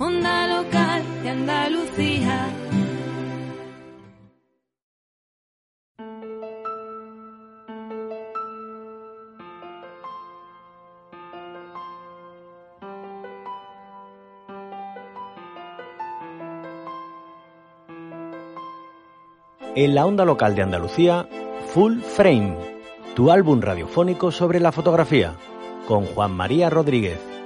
Onda local de Andalucía. En la onda local de Andalucía, Full Frame, tu álbum radiofónico sobre la fotografía, con Juan María Rodríguez.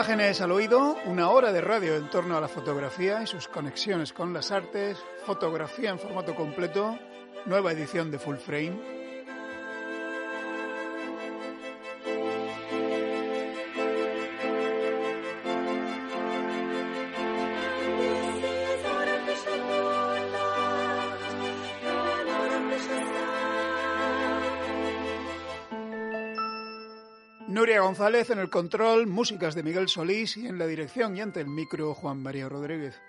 Imágenes al oído, una hora de radio en torno a la fotografía y sus conexiones con las artes, fotografía en formato completo, nueva edición de Full Frame. González en el control, músicas de Miguel Solís y en la dirección y ante el micro Juan María Rodríguez.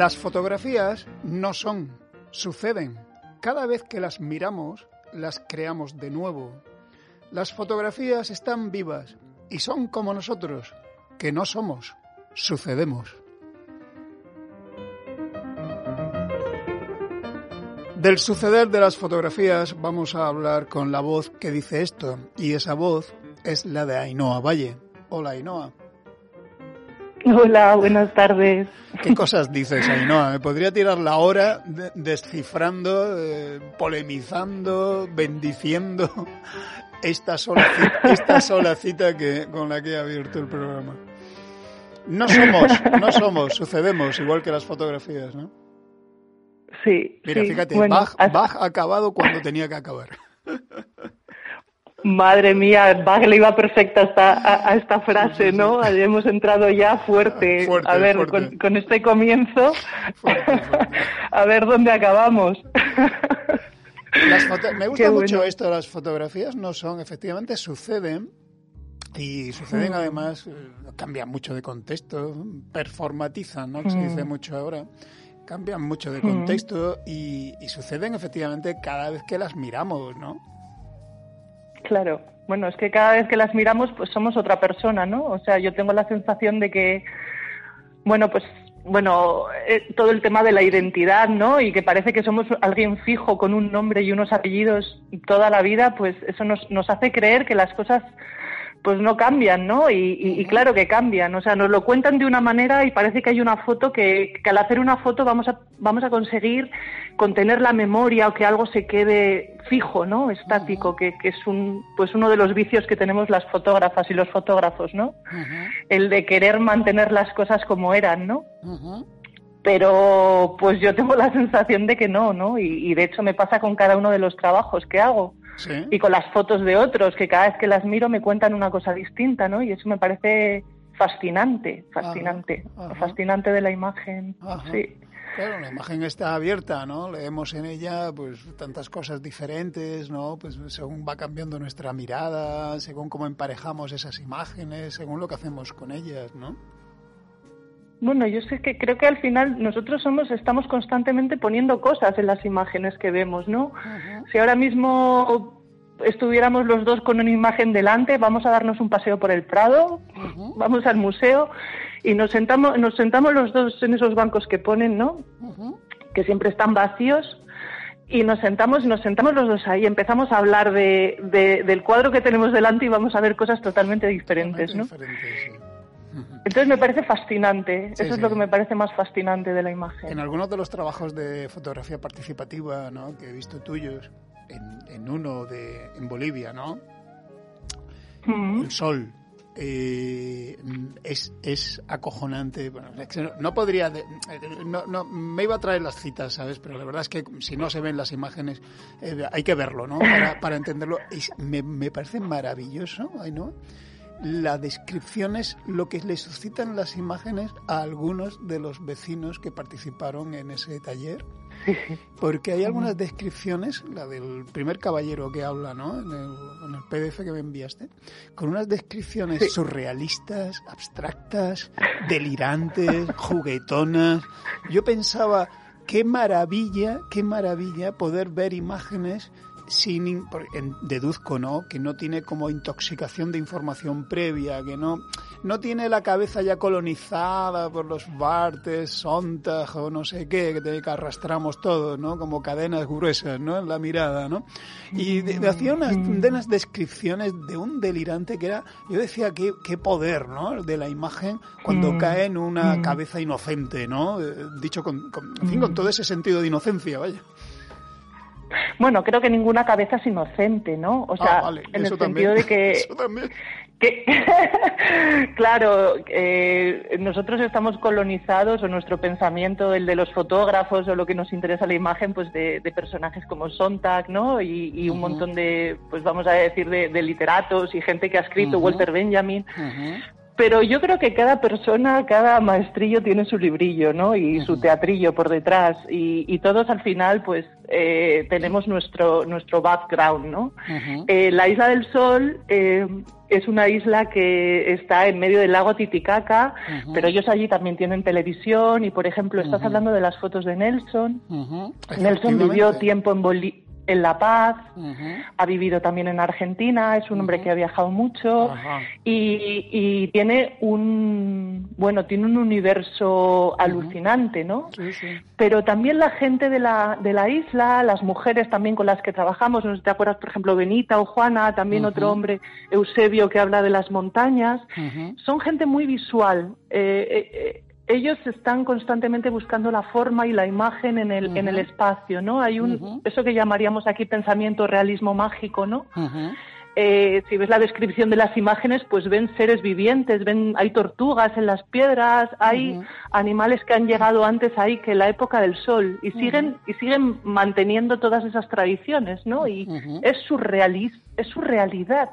Las fotografías no son, suceden. Cada vez que las miramos, las creamos de nuevo. Las fotografías están vivas y son como nosotros, que no somos, sucedemos. Del suceder de las fotografías vamos a hablar con la voz que dice esto, y esa voz es la de Ainhoa Valle. Hola Ainhoa. Hola, buenas tardes. ¿Qué cosas dices, Ainhoa? Me podría tirar la hora de- descifrando, eh, polemizando, bendiciendo esta sola cita, esta sola cita que, con la que he abierto el programa. No somos, no somos, sucedemos, igual que las fotografías, ¿no? Sí. Mira, sí. fíjate, Bueno, Bach ha acabado cuando tenía que acabar. Madre mía, Bach le iba perfecta esta, a, a esta frase, ¿no? Hemos entrado ya fuerte. Fuerte, a ver, fuerte. Con, con este comienzo, Fuerte, a ver dónde acabamos. Las foto- Me gusta mucho esto, las fotografías no son, efectivamente suceden y suceden Mm. además, eh, cambian mucho de contexto, performatizan, ¿no? Que se dice Mm. mucho ahora, cambian mucho de Mm. contexto y, y suceden efectivamente cada vez que las miramos, ¿no? Claro. Bueno, es que cada vez que las miramos, pues somos otra persona, ¿no? O sea, yo tengo la sensación de que, bueno, pues, bueno, eh, todo el tema de la identidad, ¿no? Y que parece que somos alguien fijo con un nombre y unos apellidos toda la vida, pues eso nos, nos hace creer que las cosas pues no cambian, ¿no? Y, y- y claro que cambian, o sea, nos lo cuentan de una manera y parece que hay una foto que, que al hacer una foto vamos a, vamos a conseguir contener la memoria o que algo se quede fijo, ¿no? Estático, que, que es un, pues uno de los vicios que tenemos las fotógrafas y los fotógrafos, ¿no? El de querer mantener las cosas como eran, ¿no? Pero pues yo tengo la sensación de que no, ¿no? Y, de hecho me pasa con cada uno de los trabajos que hago. Y con las fotos de otros, que cada vez que las miro me cuentan una cosa distinta, ¿no? Y eso me parece fascinante, fascinante, fascinante de la imagen. Sí. Claro, la imagen está abierta, ¿no? Leemos en ella pues tantas cosas diferentes, ¿no? Pues según va cambiando nuestra mirada, según cómo emparejamos esas imágenes, según lo que hacemos con ellas, ¿no? Bueno, yo sé que creo que al final nosotros somos, estamos constantemente poniendo cosas en las imágenes que vemos, ¿no? Si ahora mismo estuviéramos los dos con una imagen delante, vamos a darnos un paseo por el Prado, vamos al museo y nos sentamos, nos sentamos los dos en esos bancos que ponen, ¿no? Que siempre están vacíos y nos sentamos nos sentamos los dos ahí empezamos a hablar de, del cuadro que tenemos delante y vamos a ver cosas totalmente diferentes, ¿no? Entonces me parece fascinante, eso es lo que me parece más fascinante de la imagen. En algunos de los trabajos de fotografía participativa ¿no? que he visto tuyos, en, uno de, en Bolivia, ¿no? El sol, eh, es, es acojonante. no podría, no, no, me iba a traer las citas, ¿sabes? Pero la verdad es que si no se ven las imágenes, eh, hay que verlo, ¿no? Para, para entenderlo. me, me parece maravilloso, ¿no? Las descripciones, lo que le suscitan las imágenes a algunos de los vecinos que participaron en ese taller. Porque hay algunas descripciones, la del primer caballero que habla, ¿no? En el, PDF que me enviaste, con unas descripciones surrealistas, abstractas, delirantes, juguetonas. Yo pensaba, qué maravilla, qué maravilla poder ver imágenes sin, deduzco, ¿no? Que no tiene como intoxicación de información previa, que no, no tiene la cabeza ya colonizada por los Bartes, Sontag o no sé qué, que, que arrastramos todos, ¿no? Como cadenas gruesas, ¿no? En la mirada, ¿no? Y de, hacía unas, unas descripciones de un delirante que era, yo decía, qué, qué poder, ¿no? De la imagen cuando mm. cae en una mm. cabeza inocente, ¿no? Eh, dicho con, con, en fin, con todo ese sentido de inocencia, vaya. Bueno, creo que ninguna cabeza es inocente, ¿no? O sea, ah, en el sentido de que... Eso también. claro, eh, nosotros estamos colonizados o nuestro pensamiento, el de los fotógrafos o lo que nos interesa la imagen, pues de, personajes como Sontag, ¿no? Y, un montón de, pues vamos a decir, de, literatos y gente que ha escrito, Walter Benjamin. Pero yo creo que cada persona, cada maestrillo tiene su librillo, ¿no? Y su teatrillo por detrás. Y, todos al final, pues, eh, tenemos nuestro, nuestro background, ¿no? Eh, la Isla del Sol eh, es una isla que está en medio del lago Titicaca, pero ellos allí también tienen televisión y, por ejemplo, estás hablando de las fotos de Nelson. Nelson vivió tiempo en Bolivia en La Paz, ha vivido también en Argentina, es un hombre que ha viajado mucho y, tiene un bueno tiene un universo alucinante, ¿no? Pero también la gente de la, de la isla, las mujeres también con las que trabajamos, no sé si te acuerdas, por ejemplo, Benita o Juana, también otro hombre, Eusebio, que habla de las montañas, son gente muy visual. Eh, eh, eh, ellos están constantemente buscando la forma y la imagen en el, en el espacio, ¿no? Hay un, eso que llamaríamos aquí pensamiento realismo mágico, ¿no? Eh, si ves la descripción de las imágenes, pues ven seres vivientes, ven, hay tortugas en las piedras, hay animales que han llegado antes ahí que la época del sol y siguen, y siguen manteniendo todas esas tradiciones, ¿no? Y es su es su realidad.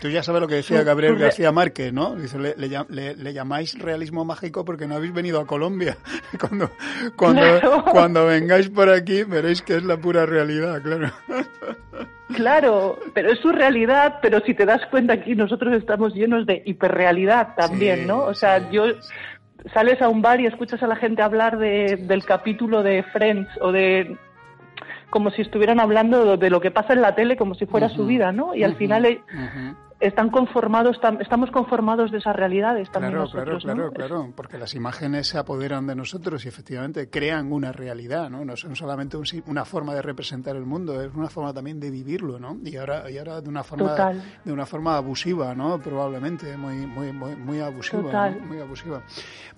Tú ya sabes lo que decía Gabriel García Márquez, ¿no? Dice, le, le, llamáis realismo mágico porque no habéis venido a Colombia. Cuando, cuando, cuando vengáis por aquí veréis que es la pura realidad, claro. Claro, pero es su realidad, pero si te das cuenta aquí nosotros estamos llenos de hiperrealidad también, ¿no? O sea, yo sales a un bar y escuchas a la gente hablar de, del capítulo de Friends o de como si estuvieran hablando de lo que pasa en la tele como si fuera su vida, ¿no? Y al final están conformados, estamos conformados de esas realidades también claro, nosotros, Claro, claro, claro, porque las imágenes se apoderan de nosotros y efectivamente crean una realidad, ¿no? No son solamente una forma de representar el mundo, es una forma también de vivirlo, ¿no? Y ahora, y ahora de una forma de una forma abusiva, ¿no? Probablemente muy muy muy, muy abusiva, muy abusiva.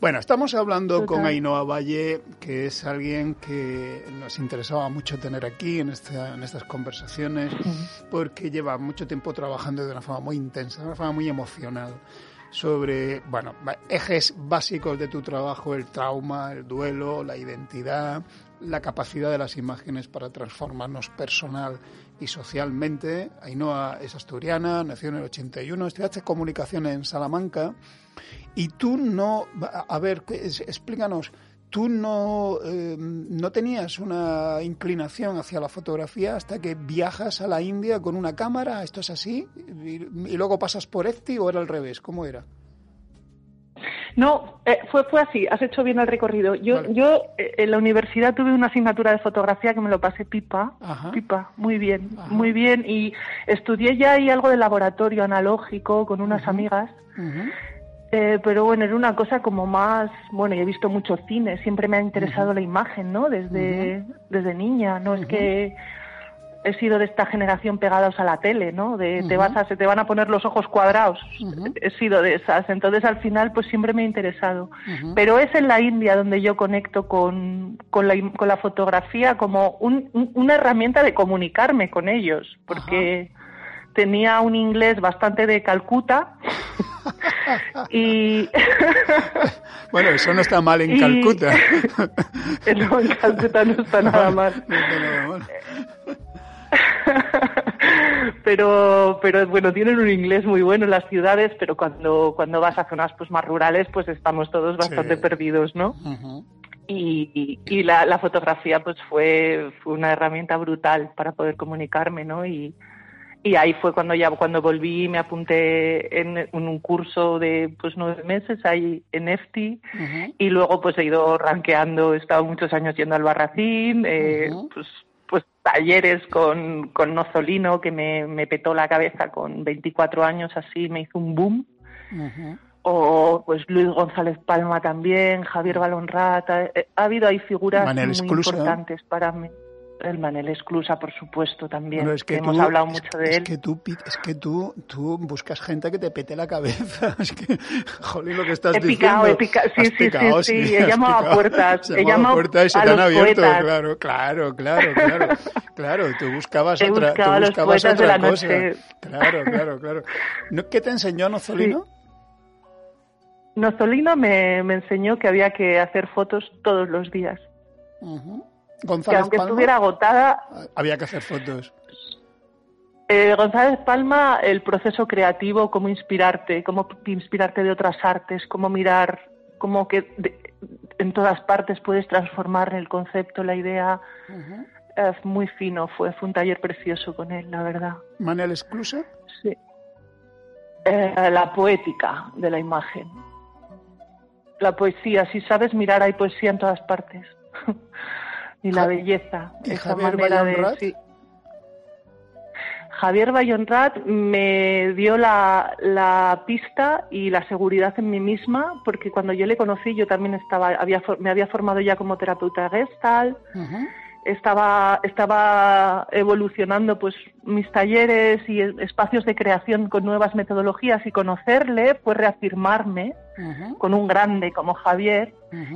Bueno, estamos hablando con Ainhoa Valle, que es alguien que nos interesaba mucho tener aquí en, esta, en estas conversaciones, porque lleva mucho tiempo trabajando de una forma muy intensa, de una forma muy emocional sobre, bueno, ejes básicos de tu trabajo, el trauma, el duelo, la identidad, la capacidad de las imágenes para transformarnos personal y socialmente. Ainhoa es asturiana, nació en el 81, estudiaste comunicación en Salamanca y tú no, a ver, explícanos, tú no, eh, no tenías una inclinación hacia la fotografía hasta que viajas a la India con una cámara, esto es así, y, luego pasas por EFTI o era al revés, ¿cómo era? No, eh, fue, fue así, has hecho bien el recorrido. Yo, yo eh, en la universidad tuve una asignatura de fotografía que me lo pasé pipa, pipa, muy bien, muy bien, y estudié ya ahí algo de laboratorio analógico con unas amigas. Eh, pero bueno, era una cosa como más, bueno, yo he visto mucho cine, siempre me ha interesado la imagen, ¿no? Desde, desde niña, no es que he sido de esta generación pegados a la tele, ¿no? De te vas a, se te van a poner los ojos cuadrados. He sido de esas. Entonces al final pues siempre me ha interesado. Pero es en la India donde yo conecto con, con, la, con la fotografía como un, una herramienta de comunicarme con ellos, porque tenía un inglés bastante de Calcuta y bueno, eso no está mal en Calcuta. no, en Calcuta no está nada mal. pero pero bueno tienen un inglés muy bueno en las ciudades pero cuando cuando vas a zonas pues más rurales pues estamos todos bastante perdidos no y, y, la, la, fotografía pues fue, fue una herramienta brutal para poder comunicarme no y y ahí fue cuando ya cuando volví me apunté en, un curso de pues nueve meses ahí en EFTI y luego pues he ido ranqueando he estado muchos años yendo al Barracín eh, pues pues talleres con, con Nozolino que me, me petó la cabeza con 24 años así me hizo un boom. O pues Luis González Palma también Javier Balonrat ha, ha habido ahí figuras muy importantes para mí el Manel Esclusa, por supuesto, también. es que hemos hablado mucho de él. Es que, tú, es que tú, tú buscas gente que te pete la cabeza. Es que, jolín, lo que estás he diciendo. Picado, he picado, sí, sí, sí, sí, He llamado a puertas. He llamado a puertas y se te han abierto. Claro, claro, claro, claro. Claro, tú buscabas he otra, tú buscabas otra de la cosa. Noche. Claro, claro, claro. ¿Qué te enseñó Nozolino? Nozolino me, me enseñó que había que hacer fotos todos los días. Uh que aunque estuviera agotada... Había que hacer fotos. Eh, González Palma, el proceso creativo, cómo inspirarte, cómo inspirarte de otras artes, cómo mirar, cómo que en todas partes puedes transformar el concepto, la idea. Es muy fino, fue, fue un taller precioso con él, la verdad. ¿Manel Exclusa? Sí. Eh, la poética de la imagen. La poesía, si sabes mirar, hay poesía en todas partes. y la belleza. ¿Y Javier Bayonrat? Javier Bayonrat me dio la, la, pista y la seguridad en mí misma, porque cuando yo le conocí yo también estaba, había, me había formado ya como terapeuta gestal, estaba, estaba evolucionando pues mis talleres y espacios de creación con nuevas metodologías y conocerle fue reafirmarme con un grande como Javier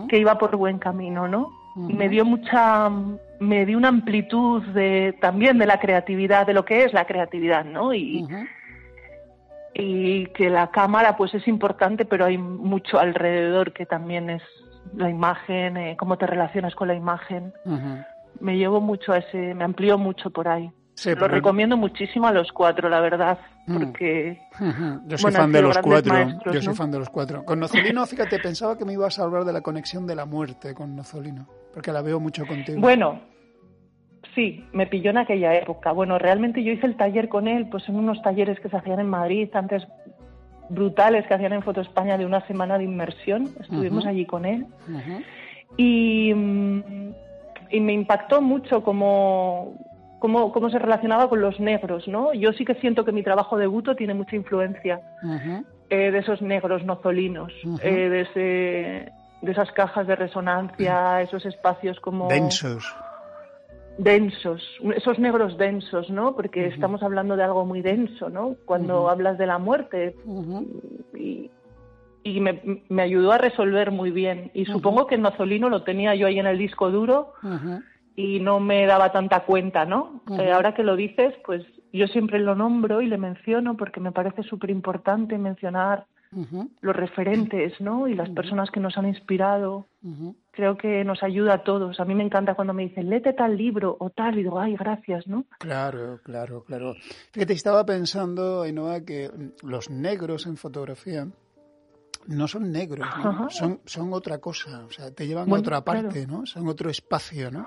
que iba por buen camino, ¿no? Me dio mucha me dio una amplitud de también de la creatividad de lo que es la creatividad no y y que la cámara pues es importante pero hay mucho alrededor que también es la imagen eh, cómo te relacionas con la imagen. Me llevo mucho a ese me amplió mucho por ahí. Lo recomiendo muchísimo a los cuatro, la verdad, mm. porque... Yo soy fan de los cuatro. Yo soy fan de los cuatro. Con Nozolino, fíjate, pensaba que me ibas a hablar de la conexión de la muerte con Nozolino, porque la veo mucho contigo. Bueno, sí, me pilló en aquella época. Bueno, realmente yo hice el taller con él, pues en unos talleres que se hacían en Madrid, antes brutales que hacían en Foto España de una semana de inmersión. Estuvimos allí con él. Y, y me impactó mucho como cómo, cómo se relacionaba con los negros, ¿no? Yo sí que siento que mi trabajo de buto tiene mucha influencia eh, de esos negros nozolinos, eh, de, ese, de esas cajas de resonancia, esos espacios como... Densos. Densos, esos negros densos, ¿no? Porque estamos hablando de algo muy denso, ¿no? Cuando hablas de la muerte. Y, y me, me, ayudó a resolver muy bien. Y supongo que el Nozolino lo tenía yo ahí en el disco duro y no me daba tanta cuenta, ¿no? Eh, ahora que lo dices, pues yo siempre lo nombro y le menciono porque me parece súper importante mencionar los referentes, ¿no? Y las personas que nos han inspirado. Creo que nos ayuda a todos. A mí me encanta cuando me dicen, léete tal libro o tal, y digo, ay, gracias, ¿no? Claro, claro, claro. Fíjate, estaba pensando, Ainhoa, que los negros en fotografía no son negros, son, son otra cosa, o sea, te llevan a otra parte, ¿no? Son otro espacio, ¿no?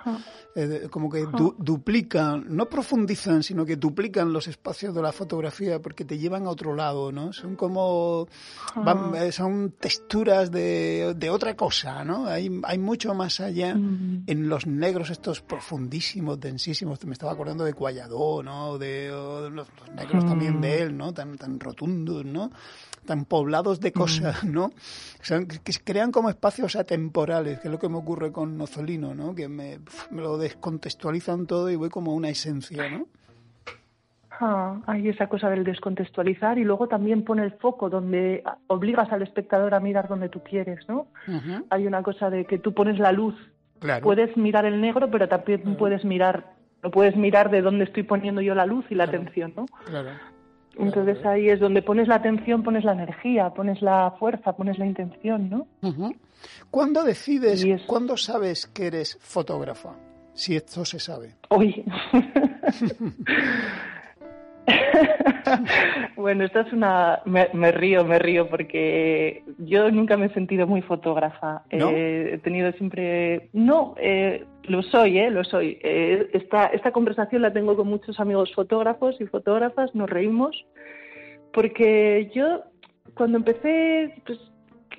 Eh, como que duplican, no profundizan, sino que duplican los espacios de la fotografía porque te llevan a otro lado, ¿no? Son como, eh, son texturas de, de, otra cosa, ¿no? Hay, hay mucho más allá mm. en los negros estos profundísimos, densísimos, me estaba acordando de Cualladó, ¿no? De, los, negros también de él, ¿no? Tan, tan rotundos, ¿no? tan poblados de cosas, mm. ¿No? que crean como espacios atemporales, que es lo que me ocurre con Nozolino, ¿no? Que me, lo descontextualizan todo y voy como una esencia, ¿no? Ah, hay esa cosa del descontextualizar y luego también pone el foco donde obligas al espectador a mirar donde tú quieres, ¿no? Hay una cosa de que tú pones la luz. Puedes mirar el negro, pero también puedes mirar, no puedes mirar de dónde estoy poniendo yo la luz y la atención, ¿no? Claro. Entonces ahí es donde pones la atención, pones la energía, pones la fuerza, pones la intención, ¿no? ¿Cuándo decides, cuándo sabes que eres fotógrafa? Si esto se sabe. Uy. bueno, esta es una... Me, río, me río, porque yo nunca me he sentido muy fotógrafa. Eh, he tenido siempre... No, eh, lo soy, ¿eh? Lo soy. Eh, esta, esta conversación la tengo con muchos amigos fotógrafos y fotógrafas, nos reímos, porque yo cuando empecé, pues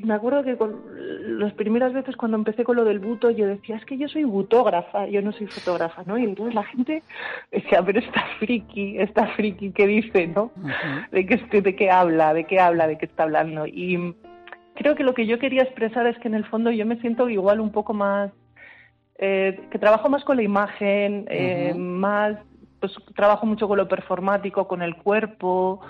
me acuerdo que con, las primeras veces cuando empecé con lo del buto, yo decía, es que yo soy butógrafa, yo no soy fotógrafa, ¿no? Y entonces la gente decía, pero está friki, está friki, ¿qué dice, no? ¿De, qué, ¿De qué habla? ¿De qué habla? ¿De qué está hablando? Y creo que lo que yo quería expresar es que en el fondo yo me siento igual un poco más, eh, que trabajo más con la imagen, eh, más pues trabajo mucho con lo performático, con el cuerpo,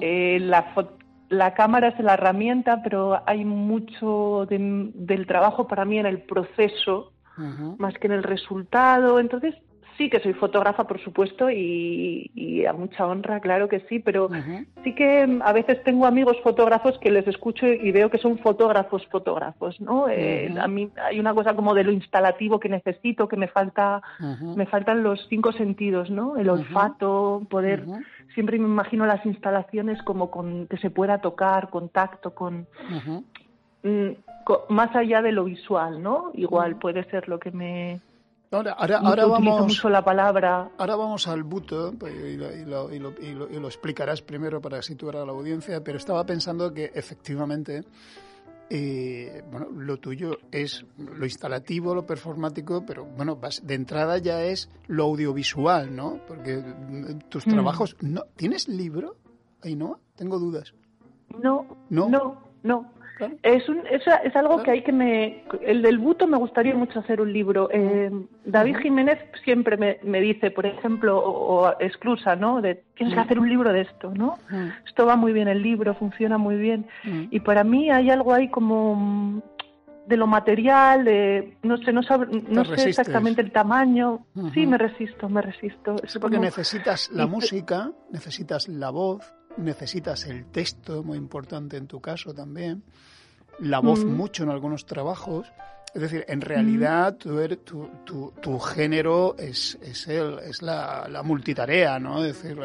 eh, la foto la cámara es la herramienta, pero hay mucho del trabajo para mí en el proceso, más que en el resultado. Entonces, sí que soy fotógrafa, por supuesto, y, a mucha honra, claro que sí, pero sí que a veces tengo amigos fotógrafos que les escucho y veo que son fotógrafos, fotógrafos, ¿no? Eh, a mí hay una cosa como de lo instalativo que necesito, que me falta, me faltan los cinco sentidos, ¿no? El olfato, poder siempre me imagino las instalaciones como con que se pueda tocar, contacto con, mm, más allá de lo visual, ¿no? Igual puede ser lo que me Ahora, ahora, vamos, mucho la palabra. Ahora vamos al buto pues, y lo, y, lo, y, lo, explicarás primero para situar a la audiencia, pero estaba pensando que efectivamente eh, bueno, lo tuyo es lo instalativo, lo performático, pero bueno, de entrada ya es lo audiovisual, ¿no? Porque tus mm. trabajos, no, ¿tienes libro? No, tengo dudas. No, no, no, no. Es, un, es, algo que hay que me... El del buto me gustaría mucho hacer un libro. Eh, David Jiménez siempre me, me, dice, por ejemplo, o, exclusa, ¿no? De, tienes que hacer un libro de esto, ¿no? Esto va muy bien el libro, funciona muy bien. Y para mí hay algo ahí como de lo material, de, no sé, no, no sé exactamente el tamaño. Sí, me resisto, me resisto. Es porque necesitas la música, necesitas la voz, necesitas el texto, muy importante en tu caso también, la voz mm. mucho en algunos trabajos. Es decir, en realidad mm. tu, tu, tu, género es, es, el, es la, la multitarea, ¿no? Es decir,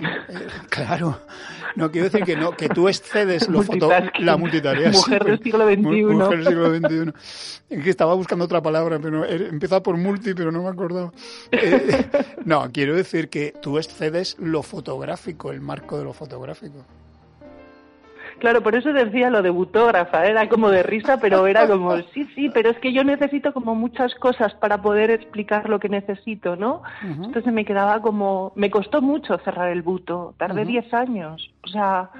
eh, claro, no quiero decir que no, que tú excedes lo foto, la multitarea. Mujer del siglo XXI. Mujer del siglo XXI. Es que estaba buscando otra palabra, pero empezaba por multi, pero no me acordaba. Eh, no, quiero decir que tú excedes lo fotográfico, el marco de lo fotográfico. Claro, por eso decía lo de butógrafa, era como de risa, pero era como, sí, sí, pero es que yo necesito como muchas cosas para poder explicar lo que necesito, ¿no? Entonces me quedaba como, me costó mucho cerrar el buto, tardé 10 años, o sea,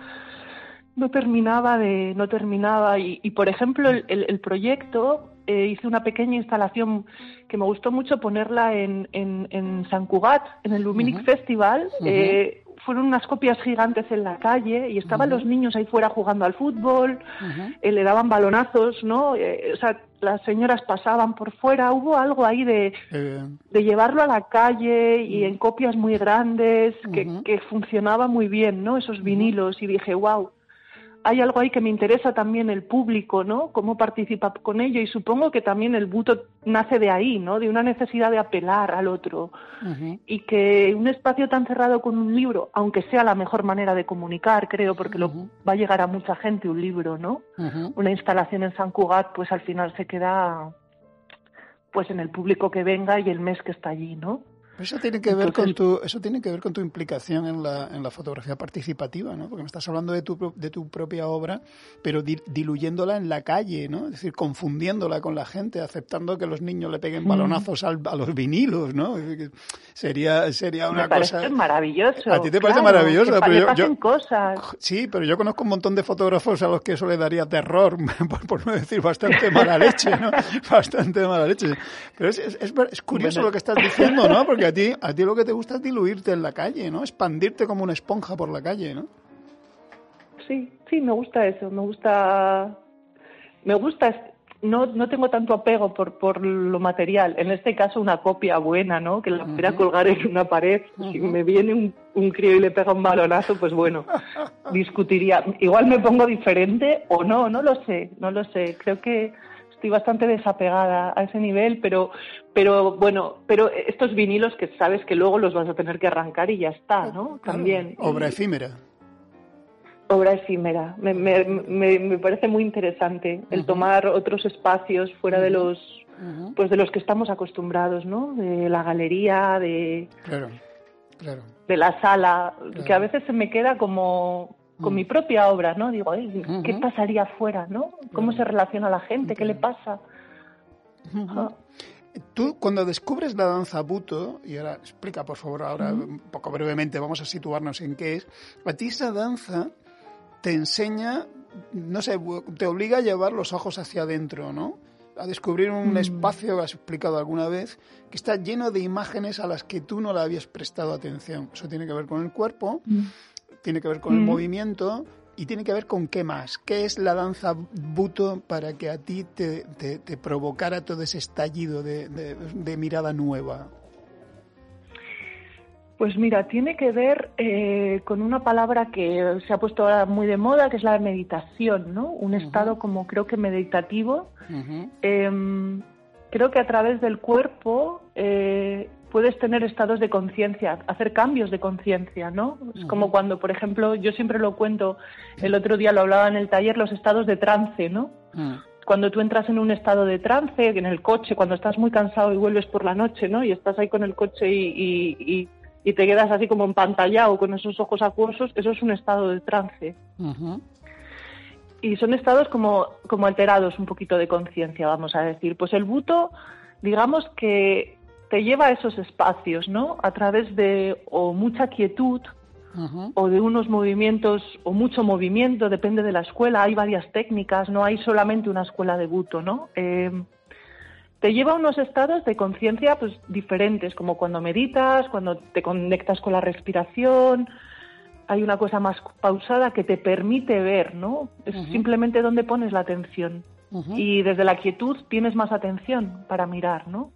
no terminaba de, no terminaba, y, por ejemplo el, el, proyecto, eh, hice una pequeña instalación que me gustó mucho ponerla en, en, en San Cugat, en el Luminic Festival, eh, fueron unas copias gigantes en la calle y estaban los niños ahí fuera jugando al fútbol, eh, le daban balonazos, ¿no? Eh, o sea, las señoras pasaban por fuera, hubo algo ahí de, de llevarlo a la calle y en copias muy grandes, que, que funcionaba muy bien, ¿no? Esos vinilos y dije, wow, hay algo ahí que me interesa también el público, ¿no? Cómo participa con ello y supongo que también el buto nace de ahí, ¿no? De una necesidad de apelar al otro y que un espacio tan cerrado con un libro, aunque sea la mejor manera de comunicar, creo, porque lo va a llegar a mucha gente un libro, ¿no? Una instalación en San Cugat, pues al final se queda pues en el público que venga y el mes que está allí, ¿no? Eso tiene que ver con tu eso tiene que ver con tu implicación en la, en la fotografía participativa, ¿no? Porque me estás hablando de tu, de tu propia obra, pero diluyéndola en la calle, ¿no? Es decir, confundiéndola con la gente, aceptando que los niños le peguen balonazos a los vinilos, ¿no? Sería sería una me parece maravilloso. A ti te parece maravilloso, pero yo, cosas. Sí, pero yo conozco un montón de fotógrafos a los que eso le daría terror, por, no decir bastante mala leche, ¿no? Bastante mala leche. Pero es, es, es curioso lo que estás diciendo, ¿no? Porque a ti, a ti lo que te gusta es diluirte en la calle, ¿no? Expandirte como una esponja por la calle, ¿no? Sí, sí, me gusta eso, me gusta, me gusta, no, no tengo tanto apego por, por lo material, en este caso una copia buena, ¿no? Que la pudiera colgar en una pared, si me viene un, un crío y le pega un balonazo, pues bueno, discutiría, igual me pongo diferente o no, no lo sé, no lo sé, creo que estoy bastante desapegada a ese nivel, pero, pero bueno, pero estos vinilos que sabes que luego los vas a tener que arrancar y ya está, ¿no? También. Obra efímera. Obra efímera. Me, me, me, parece muy interesante el tomar otros espacios fuera de los pues de los que estamos acostumbrados, ¿no? De la galería, de claro, claro. de la sala, que a veces se me queda como con mi propia obra, ¿no? Digo, ¿qué pasaría afuera, no? ¿Cómo se relaciona la gente? ¿Qué le pasa? Tú, cuando descubres la danza buto, y ahora explica, por favor, ahora un poco brevemente, vamos a situarnos en qué es, a ti esa danza te enseña, no sé, te obliga a llevar los ojos hacia adentro, ¿no? A descubrir un mm. espacio, has explicado alguna vez, que está lleno de imágenes a las que tú no le habías prestado atención. Eso tiene que ver con el cuerpo, mm tiene que ver con el mm. movimiento y tiene que ver con qué más. ¿Qué es la danza buto para que a ti te, te, provocara todo ese estallido de, de, mirada nueva? Pues mira, tiene que ver eh, con una palabra que se ha puesto ahora muy de moda, que es la meditación, ¿no? Un estado como creo que meditativo. Em, creo que a través del cuerpo eh, puedes tener estados de conciencia, hacer cambios de conciencia, ¿no? Es como cuando, por ejemplo, yo siempre lo cuento, el otro día lo hablaba en el taller, los estados de trance, ¿no? Cuando tú entras en un estado de trance, en el coche, cuando estás muy cansado y vuelves por la noche, ¿no? Y estás ahí con el coche y, y, te quedas así como empantallado con esos ojos acuosos, eso es un estado de trance. Y son estados como, como alterados un poquito de conciencia, vamos a decir. Pues el buto, digamos que te lleva a esos espacios, ¿no? A través de o mucha quietud o de unos movimientos o mucho movimiento, depende de la escuela. Hay varias técnicas, no hay solamente una escuela de buto, ¿no? Eh, te lleva a unos estados de conciencia pues diferentes, como cuando meditas, cuando te conectas con la respiración. Hay una cosa más pausada que te permite ver, ¿no? Es simplemente donde pones la atención. Y desde la quietud tienes más atención para mirar, ¿no?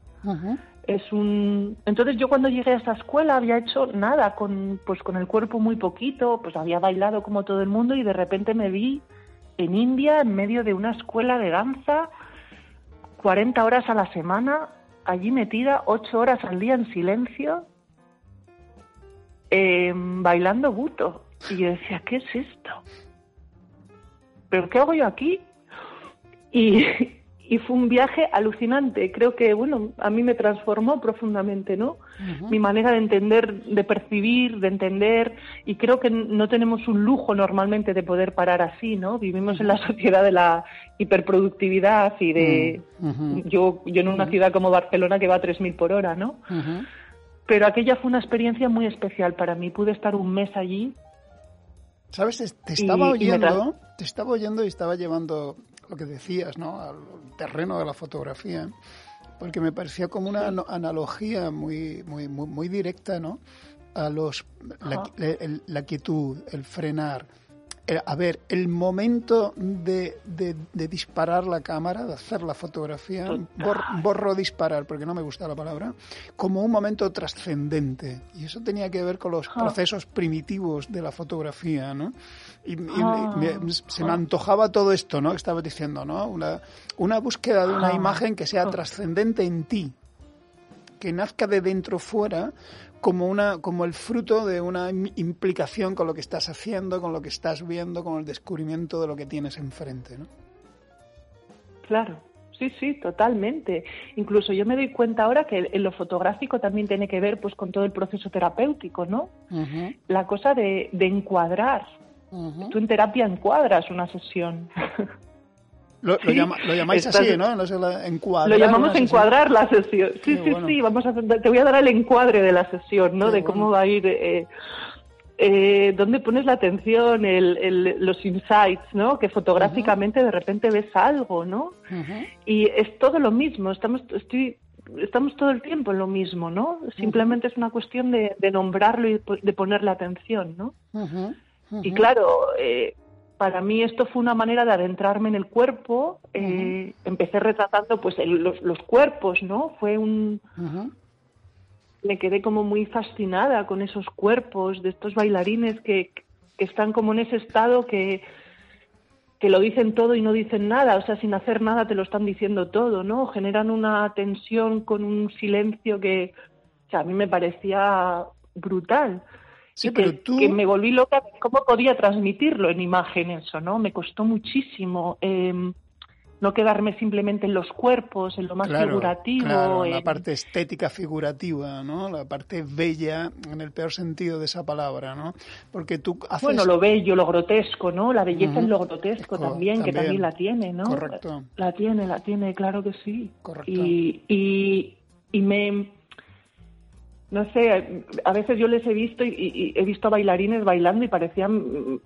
Es un entonces yo cuando llegué a esa escuela había hecho nada con pues con el cuerpo muy poquito pues había bailado como todo el mundo y de repente me vi en India en medio de una escuela de danza 40 horas a la semana allí metida 8 horas al día en silencio em, bailando buto. Y yo decía qué es esto pero qué hago yo aquí y y fue un viaje alucinante. Creo que, bueno, a mí me transformó profundamente, ¿no? Mi manera de entender, de percibir, de entender, y creo que no tenemos un lujo normalmente de poder parar así, ¿no? Vivimos en la sociedad de la hiperproductividad y de... yo, yo en una ciudad como Barcelona que va a 3.000 por hora, ¿no? Pero aquella fue una experiencia muy especial para mí. Pude estar un mes allí. ¿Sabes? Te estaba oyendo, te estaba oyendo y estaba llevando lo que decías, ¿no? Al terreno de la fotografía, porque me parecía como una analogía muy, muy, muy, directa, ¿no? A los, la, quietud, el frenar, a ver, el momento de, de, disparar la cámara, de hacer la fotografía, borro disparar porque no me gusta la palabra, como un momento trascendente. Y eso tenía que ver con los ah. procesos primitivos de la fotografía, ¿no? Y, ah. se me antojaba todo esto, ¿no? Que estabas diciendo, ¿no? Una, una búsqueda de una ah. imagen que sea trascendente en ti, que nazca de dentro fuera como una como el fruto de una implicación con lo que estás haciendo, con lo que estás viendo, con el descubrimiento de lo que tienes enfrente, ¿no? Claro. Sí, sí, totalmente. Incluso yo me doy cuenta ahora que en lo fotográfico también tiene que ver pues con todo el proceso terapéutico, ¿no? La cosa de, encuadrar. Tú en terapia encuadras una sesión. Lo, llamáis así, ¿no? Lo llamamos encuadrar la sesión. Sí, sí, sí. Vamos a, te voy a dar el encuadre de la sesión, ¿no? de cómo va a ir. Eh, eh, dónde pones la atención, el, los insights, ¿no? Que fotográficamente de repente ves algo, ¿no? Y es todo lo mismo. Estamos, estoy, estamos todo el tiempo en lo mismo, ¿no? Simplemente es una cuestión de, nombrarlo y de ponerle atención, ¿no? Y claro, eh, para mí esto fue una manera de adentrarme en el cuerpo. Eh, empecé retratando pues los, cuerpos, ¿no? Fue un... Me quedé como muy fascinada con esos cuerpos de estos bailarines que, están como en ese estado que, que lo dicen todo y no dicen nada, o sea, sin hacer nada te lo están diciendo todo, ¿no? Generan una tensión con un silencio que a mí me parecía brutal. Sí, pero tú... que me volví loca cómo podía transmitirlo en imagen eso, ¿no? Me costó muchísimo em, no quedarme simplemente en los cuerpos, en lo más figurativo. Claro, la parte estética figurativa, ¿no? La parte bella en el peor sentido de esa palabra, ¿no? Porque tú haces... Bueno, lo bello, lo grotesco, ¿no? La belleza en lo grotesco también, que también la tiene, ¿no? Correcto. La tiene, la tiene, claro que sí. Correcto. Y, y, y me no sé, a veces yo les he visto y, he visto bailarines bailando y parecían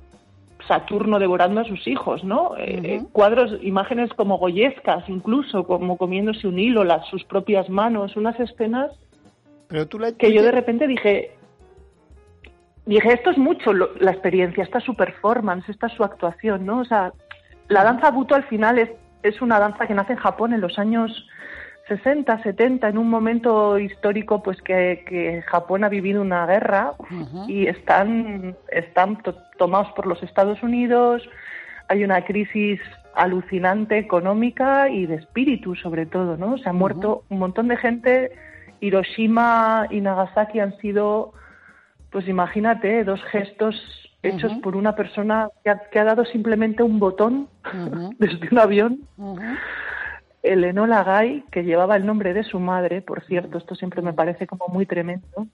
Saturno devorando a sus hijos, ¿no? Eh, eh, cuadros, imágenes como goyescas, incluso, como comiéndose un hilo, las, sus propias manos, unas escenas Pero tú que yo de repente dije, dije, esto es mucho la experiencia, esta su performance, esta su actuación, ¿no? O sea, la danza buto al final es, es una danza que nace en Japón en los años 60, 70, en un momento histórico pues que, Japón ha vivido una guerra y están, están tomados por los Estados Unidos, hay una crisis alucinante económica y de espíritu sobre todo, ¿no? Se ha muerto un montón de gente, Hiroshima y Nagasaki han sido, pues imagínate, dos gestos hechos por una persona que ha, que ha, dado simplemente un botón desde un avión el Enola Gay, que llevaba el nombre de su madre, por cierto, esto siempre me parece como muy tremendo,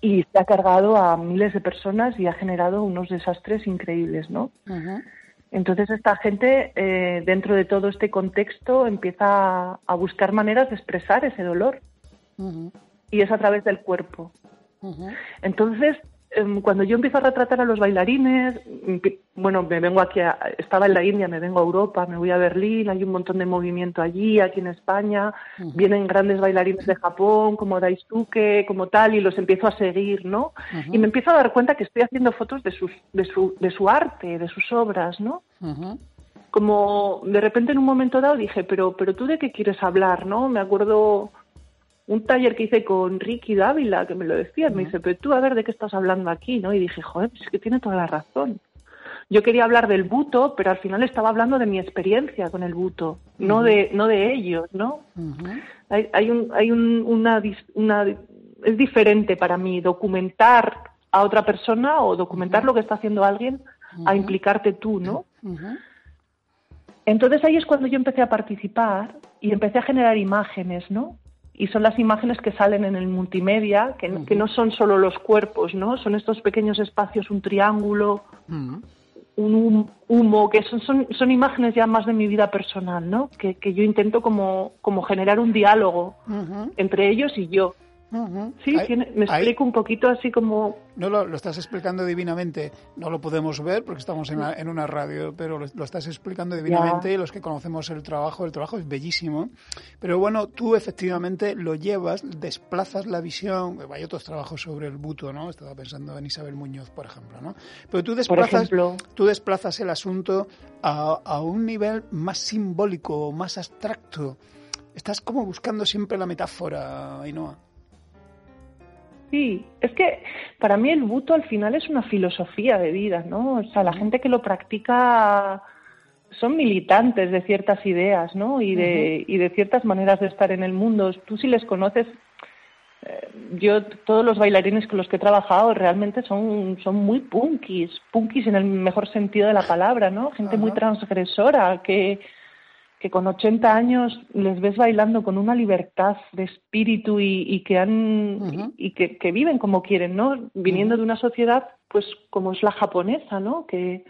y se ha cargado a miles de personas y ha generado unos desastres increíbles, ¿no? Entonces esta gente, eh, dentro de todo este contexto, empieza a buscar maneras de expresar ese dolor. Y es a través del cuerpo. Entonces, cuando yo empiezo a retratar a los bailarines, bueno, me vengo aquí, estaba en la India, me vengo a Europa, me voy a Berlín, hay un montón de movimiento allí, aquí en España, vienen grandes bailarines de Japón, como Daisuke, como tal, y los empiezo a seguir, ¿no? Y me empiezo a dar cuenta que estoy haciendo fotos de, sus, de, su, de su arte, de sus obras, ¿no? Como de repente en un momento dado dije, pero, pero tú de qué quieres hablar, ¿no? Me acuerdo un taller que hice con Ricky Dávila, que me lo decía, me dice, pero tú a ver de qué estás hablando aquí, ¿no? Y dije, joder, pues es que tiene toda la razón. Yo quería hablar del buto, pero al final estaba hablando de mi experiencia con el buto, no de no de ellos, ¿no? Hay, hay, un, hay un, una, una es diferente para mí documentar a otra persona o documentar lo que está haciendo alguien a implicarte tú, ¿no? Entonces ahí es cuando yo empecé a participar y empecé a generar imágenes, ¿no? Y son las imágenes que salen en el multimedia, que, no son solo los cuerpos, ¿no? Son estos pequeños espacios, un triángulo, un humo, que son, son, son, imágenes ya más de mi vida personal, ¿no? Que, que yo intento como, como generar un diálogo entre ellos y yo. Sí, me explico un poquito así como... No, lo, estás explicando divinamente. No lo podemos ver porque estamos en, una radio, pero lo, estás explicando divinamente y los que conocemos el trabajo, el trabajo es bellísimo. Pero bueno, tú efectivamente lo llevas, desplazas la visión. Hay otros trabajos sobre el buto, ¿no? Estaba pensando en Isabel Muñoz, por ejemplo, ¿no? Pero tú desplazas, tú desplazas el asunto a, a un nivel más simbólico, más abstracto. Estás como buscando siempre la metáfora, Ainhoa. Sí, es que para mí el buto al final es una filosofía de vida, ¿no? O sea, la gente que lo practica son militantes de ciertas ideas, ¿no? Y de, y de ciertas maneras de estar en el mundo. Tú si les conoces, eh, yo todos los bailarines con los que he trabajado realmente son, son muy punkis, punkis en el mejor sentido de la palabra, ¿no? Gente muy transgresora que que con 80 años les ves bailando con una libertad de espíritu y, que han y que, viven como quieren, ¿no? Viniendo de una sociedad, pues como es la japonesa, ¿no? Que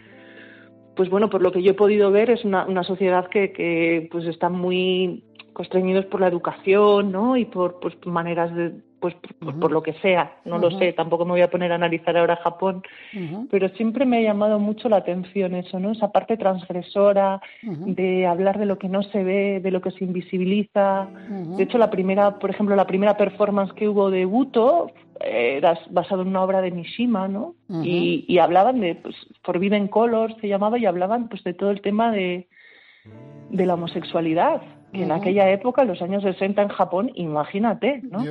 pues bueno, por lo que yo he podido ver es una, una sociedad que, que pues está muy constreñidos por la educación, ¿no? Y por pues, maneras de, pues por, lo que sea, no lo sé, tampoco me voy a poner a analizar ahora Japón, pero siempre me ha llamado mucho la atención eso, ¿no? Esa parte transgresora de hablar de lo que no se ve, de lo que se invisibiliza. De hecho, la primera, por ejemplo, la primera performance que hubo de Buto era basado en una obra de Mishima, ¿no? y, hablaban de, pues, Forbidden Colors se llamaba, y hablaban pues de todo el tema de, de la homosexualidad, que en aquella época, en los años 60 en Japón, imagínate, ¿no?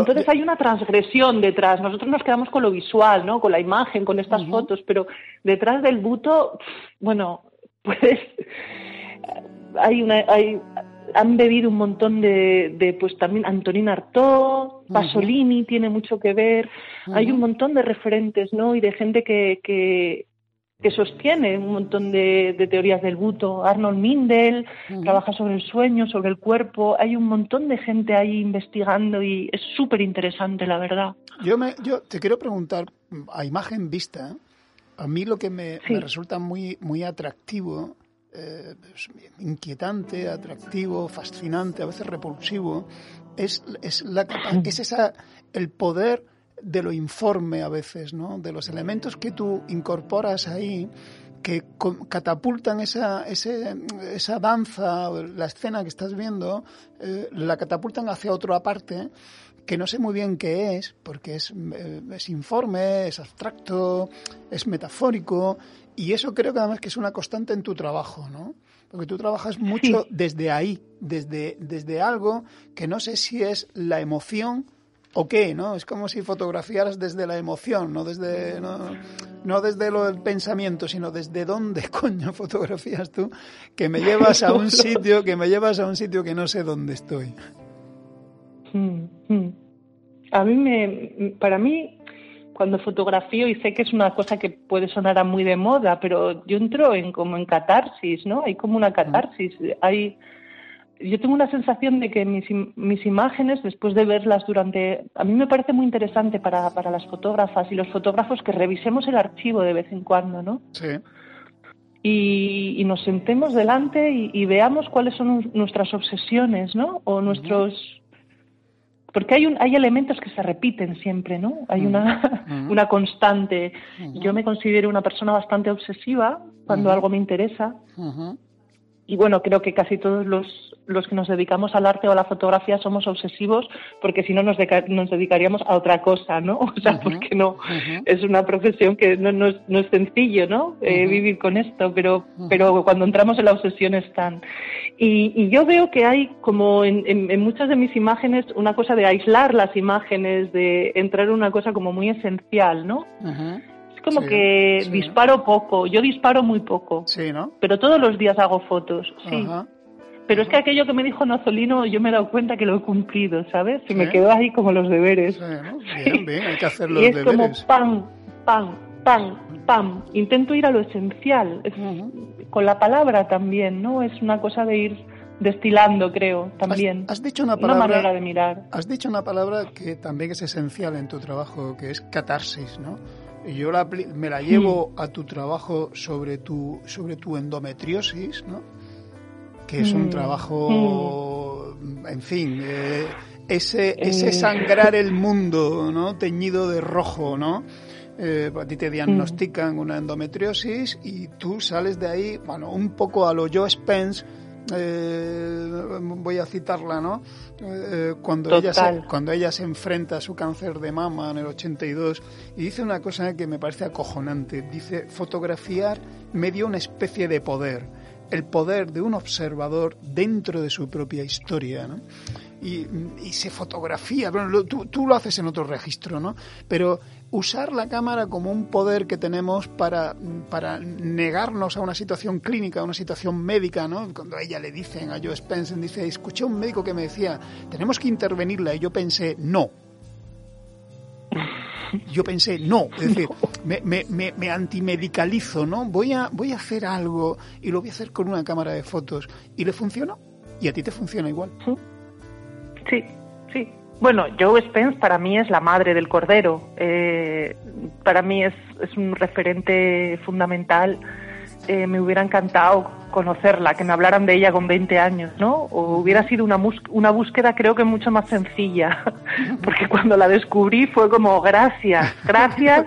Entonces hay una transgresión detrás. Nosotros nos quedamos con lo visual, ¿no? Con la imagen, con estas fotos, pero detrás del buto, bueno, pues hay una, hay, han bebido un montón de, de pues también Antonina Artaud, Pasolini tiene mucho que ver. Hay un montón de referentes, ¿no? Y de gente que, que que sostiene un montón de, teorías del buto. Arnold Mindel trabaja sobre el sueño, sobre el cuerpo. Hay un montón de gente ahí investigando y es súper interesante, la verdad. Yo, me, yo te quiero preguntar, a imagen vista, a mí lo que me, resulta muy, muy atractivo, eh, inquietante, atractivo, fascinante, a veces repulsivo, es, es, la, es esa, el poder de lo informe a veces, ¿no? De los elementos que tú incorporas ahí que catapultan esa, esa danza, la escena que estás viendo, eh, la catapultan hacia otra parte que no sé muy bien qué es, porque es, eh, es informe, es abstracto, es metafórico, y eso creo que además que es una constante en tu trabajo, ¿no? Porque tú trabajas mucho desde ahí, desde, desde algo que no sé si es la emoción ¿O qué? ¿no? Es como si fotografiaras desde la emoción, no desde, no, desde lo del pensamiento, sino desde dónde coño fotografías tú, que me llevas a un sitio, que me llevas a un sitio que no sé dónde estoy. Hmm, hmm. A mí me, para mí, cuando fotografío, y sé que es una cosa que puede sonar a muy de moda, pero yo entro en como en catarsis, ¿no? Hay como una catarsis, hay yo tengo una sensación de que mis, mis, imágenes, después de verlas durante... A mí me parece muy interesante para, para las fotógrafas y los fotógrafos que revisemos el archivo de vez en cuando, ¿no? Sí. Y, nos sentemos delante y, veamos cuáles son nuestras obsesiones, ¿no? O nuestros... Porque hay, un, hay elementos que se repiten siempre, ¿no? Hay una, una constante. Yo me considero una persona bastante obsesiva cuando algo me interesa y bueno, creo que casi todos los, los, que nos dedicamos al arte o a la fotografía somos obsesivos porque si no nos, nos dedicaríamos a otra cosa, ¿no? O sea, porque no, es una profesión que no, no, es, no es, sencillo, ¿no? Eh, vivir con esto, pero, pero cuando entramos en la obsesión están. Y, y yo veo que hay como en, en, muchas de mis imágenes una cosa de aislar las imágenes, de entrar en una cosa como muy esencial, ¿no? como que disparo poco, yo disparo muy poco. Sí, ¿no? Pero todos los días hago fotos, sí. Pero es que aquello que me dijo Nazolino, yo me he dado cuenta que lo he cumplido, ¿sabes? Y me quedo ahí como los deberes. Sí, Bien, bien, hay que hacer los y es como pam, pam, pam, pam. Intento ir a lo esencial, con la palabra también, ¿no? Es una cosa de ir destilando, creo, también. Has, dicho una palabra. Una manera de mirar. Has dicho una palabra que también es esencial en tu trabajo, que es catarsis, ¿no? yo la, me la llevo a tu trabajo sobre tu, sobre tu endometriosis, ¿no? Que es un mm. trabajo, mm. en fin, eh, ese, ese sangrar el mundo, ¿no? Teñido de rojo, ¿no? Eh, a ti te diagnostican una endometriosis y tú sales de ahí, bueno, un poco a lo Joe Spence, eh, voy a citarla, ¿no? Eh, cuando, ella se, cuando ella se enfrenta a su cáncer de mama en el 82 y dice una cosa que me parece acojonante. Dice, fotografiar me dio una especie de poder, el poder de un observador dentro de su propia historia, ¿no? y, se fotografía. Tú, tú, lo haces en otro registro, ¿no? Pero usar la cámara como un poder que tenemos para, para negarnos a una situación clínica, a una situación médica, ¿no? Cuando a ella le dicen, a Joe Spencer, dice, escuché a un médico que me decía, tenemos que intervenirla, y yo pensé, no. Yo pensé, no, es decir, me, me, me, me, antimedicalizo, ¿no? Voy a, voy a hacer algo y lo voy a hacer con una cámara de fotos. Y le funcionó. Y a ti te funciona igual. Sí, sí. Bueno, Joe Spence para mí es la madre del cordero. Eh, para mí es, es, un referente fundamental. Eh, me hubiera encantado conocerla, que me hablaran de ella con 20 años, ¿no? O hubiera sido una, una búsqueda creo que mucho más sencilla, porque cuando la descubrí fue como gracias, gracias,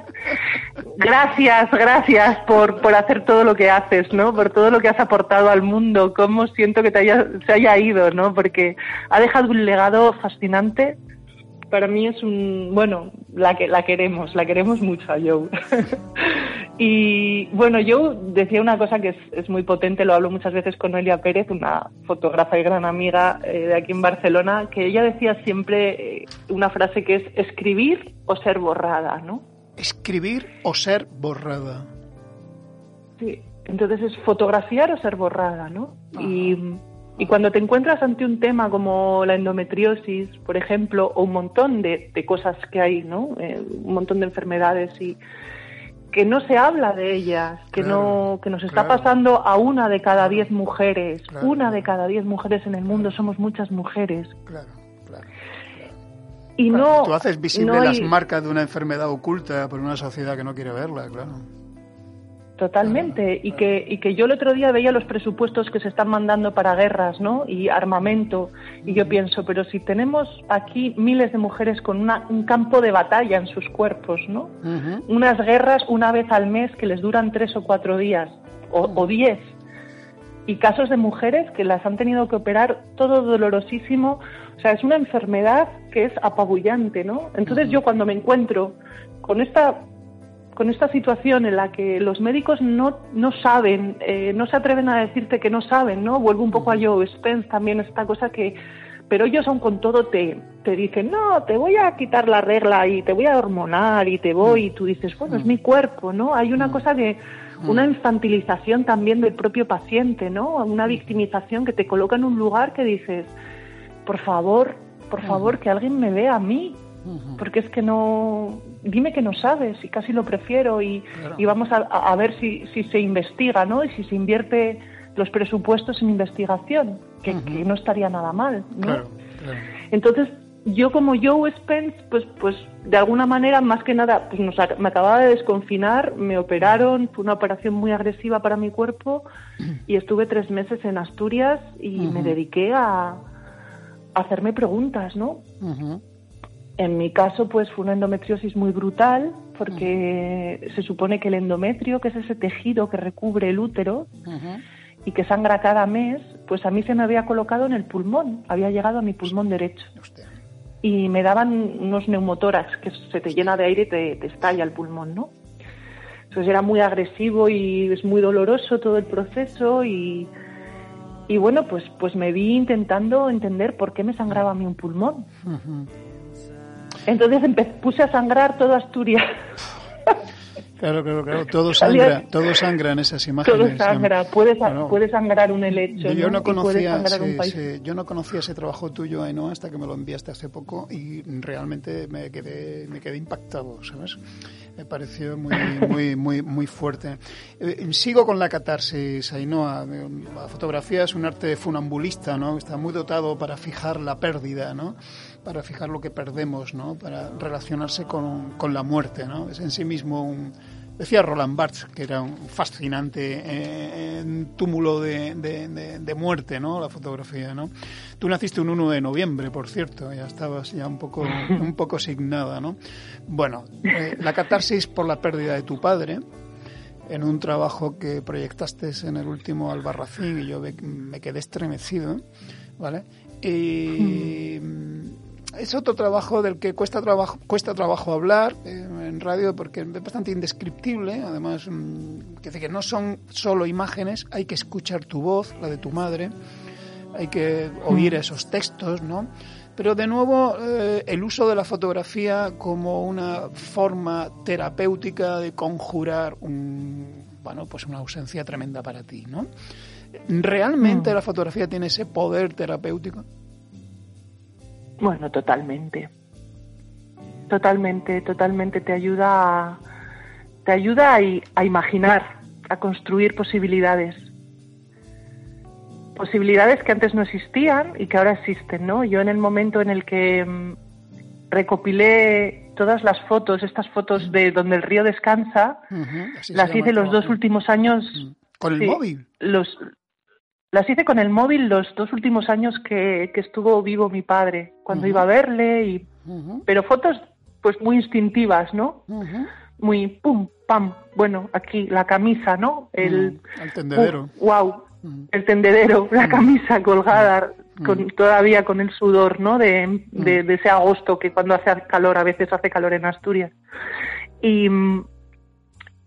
gracias, gracias por, por hacer todo lo que haces, ¿no? Por todo lo que has aportado al mundo, cómo siento que te haya, se haya ido, ¿no? Porque ha dejado un legado fascinante para mí es un, bueno, la que la queremos, la queremos mucho a Joe. Y bueno, yo decía una cosa que es, muy potente, lo hablo muchas veces con Elia Pérez, una fotógrafa y gran amiga eh, de aquí en Barcelona, que ella decía siempre eh, una frase que es escribir o ser borrada, ¿no? Escribir o ser borrada. Sí, entonces es fotografiar o ser borrada, ¿no? Y, y, cuando te encuentras ante un tema como la endometriosis, por ejemplo, o un montón de, de cosas que hay, ¿no? Eh, un montón de enfermedades y que no se habla de ellas, que no que nos está pasando a una de cada diez mujeres, una de cada diez mujeres en el mundo somos muchas mujeres. Claro, claro. Y no tú haces visible las marcas de una enfermedad oculta por una sociedad que no quiere verla, claro. Totalmente, y que y que yo el otro día veía los presupuestos que se están mandando para guerras, ¿no? Y armamento, y yo pienso, pero si tenemos aquí miles de mujeres con una, un campo de batalla en sus cuerpos, ¿no? Unas guerras una vez al mes que les duran tres o cuatro días, o, diez, y casos de mujeres que las han tenido que operar todo dolorosísimo, o sea, es una enfermedad que es apabullante, ¿no? Entonces yo cuando me encuentro con esta con esta situación en la que los médicos no, no saben, eh, no se atreven a decirte que no saben, ¿no? Vuelvo un poco a Joe Spence también esta cosa que, pero ellos aún con todo te, te dicen, no, te voy a quitar la regla y te voy a hormonar y te voy, y tú dices, bueno, es mi cuerpo, ¿no? Hay una cosa de una infantilización también del propio paciente, ¿no? Una victimización que te coloca en un lugar que dices, por favor, por favor, que alguien me vea a mí, porque es que no, dime que no sabes y casi lo prefiero y, y vamos a, ver si, si, se investiga, ¿no? Y si se invierte los presupuestos en investigación, que, no estaría nada mal, ¿no? Entonces, yo como Joe Spence, pues, pues de alguna manera, más que nada, pues me acababa de desconfinar, me operaron, fue una operación muy agresiva para mi cuerpo y estuve tres meses en Asturias y me dediqué a, a, hacerme preguntas, ¿no? En mi caso, pues fue una endometriosis muy brutal, porque se supone que el endometrio, que es ese tejido que recubre el útero y que sangra cada mes, pues a mí se me había colocado en el pulmón, había llegado a mi pulmón derecho. Y me daban unos neumotórax, que se te llena de aire y te, te estalla el pulmón, ¿no? Entonces era muy agresivo y es muy doloroso todo el proceso y, y bueno, pues, pues me vi intentando entender por qué me sangraba a mí un pulmón. Entonces puse a sangrar toda Asturias. Claro, claro, claro. Todo sangra, todo sangra en esas imágenes. Todo sangra. Puede, puede sangrar un helecho. Yo no, conocía, yo no conocía ese trabajo tuyo, Ainhoa, hasta que me lo enviaste hace poco y realmente me quedé, me quedé impactado, ¿sabes? Me pareció muy, muy, muy, muy fuerte. Eh, sigo con la catarsis, Ainhoa. La fotografía es un arte funambulista, ¿no? Está muy dotado para fijar la pérdida, ¿no? para fijar lo que perdemos, ¿no? para relacionarse con, con la muerte. ¿no? Es en sí mismo un, Decía Roland Barthes, que era un fascinante eh, túmulo de, de, muerte, ¿no? La fotografía, ¿no? Tú naciste un 1 de noviembre, por cierto, ya estabas ya un poco, un poco signada, ¿no? Bueno, eh, la catarsis por la pérdida de tu padre, en un trabajo que proyectaste en el último Albarracín y yo me quedé estremecido, ¿vale? Y es otro trabajo del que cuesta trabajo, cuesta trabajo hablar eh, en radio porque es bastante indescriptible. Además, mm, que no son solo imágenes, hay que escuchar tu voz, la de tu madre, hay que oír esos textos, ¿no? Pero de nuevo, eh, el uso de la fotografía como una forma terapéutica de conjurar un, bueno, pues una ausencia tremenda para ti, ¿no? ¿Realmente mm. la fotografía tiene ese poder terapéutico? Bueno, totalmente. Totalmente, totalmente. Te ayuda a, te ayuda a, imaginar, a construir posibilidades. Posibilidades que antes no existían y que ahora existen, ¿no? Yo en el momento en el que mm, recopilé todas las fotos, estas fotos de donde el río descansa, las hice los dos últimos años. ¿Con el móvil? Los, las hice con el móvil los dos últimos años que, estuvo vivo mi padre, cuando iba a verle, y, pero fotos pues muy instintivas, ¿no? Muy pum, pam, bueno, aquí la camisa, ¿no? El, tendedero. wow, el tendedero, la camisa colgada, con, todavía con el sudor, ¿no? De, de, ese agosto que cuando hace calor, a veces hace calor en Asturias. Y,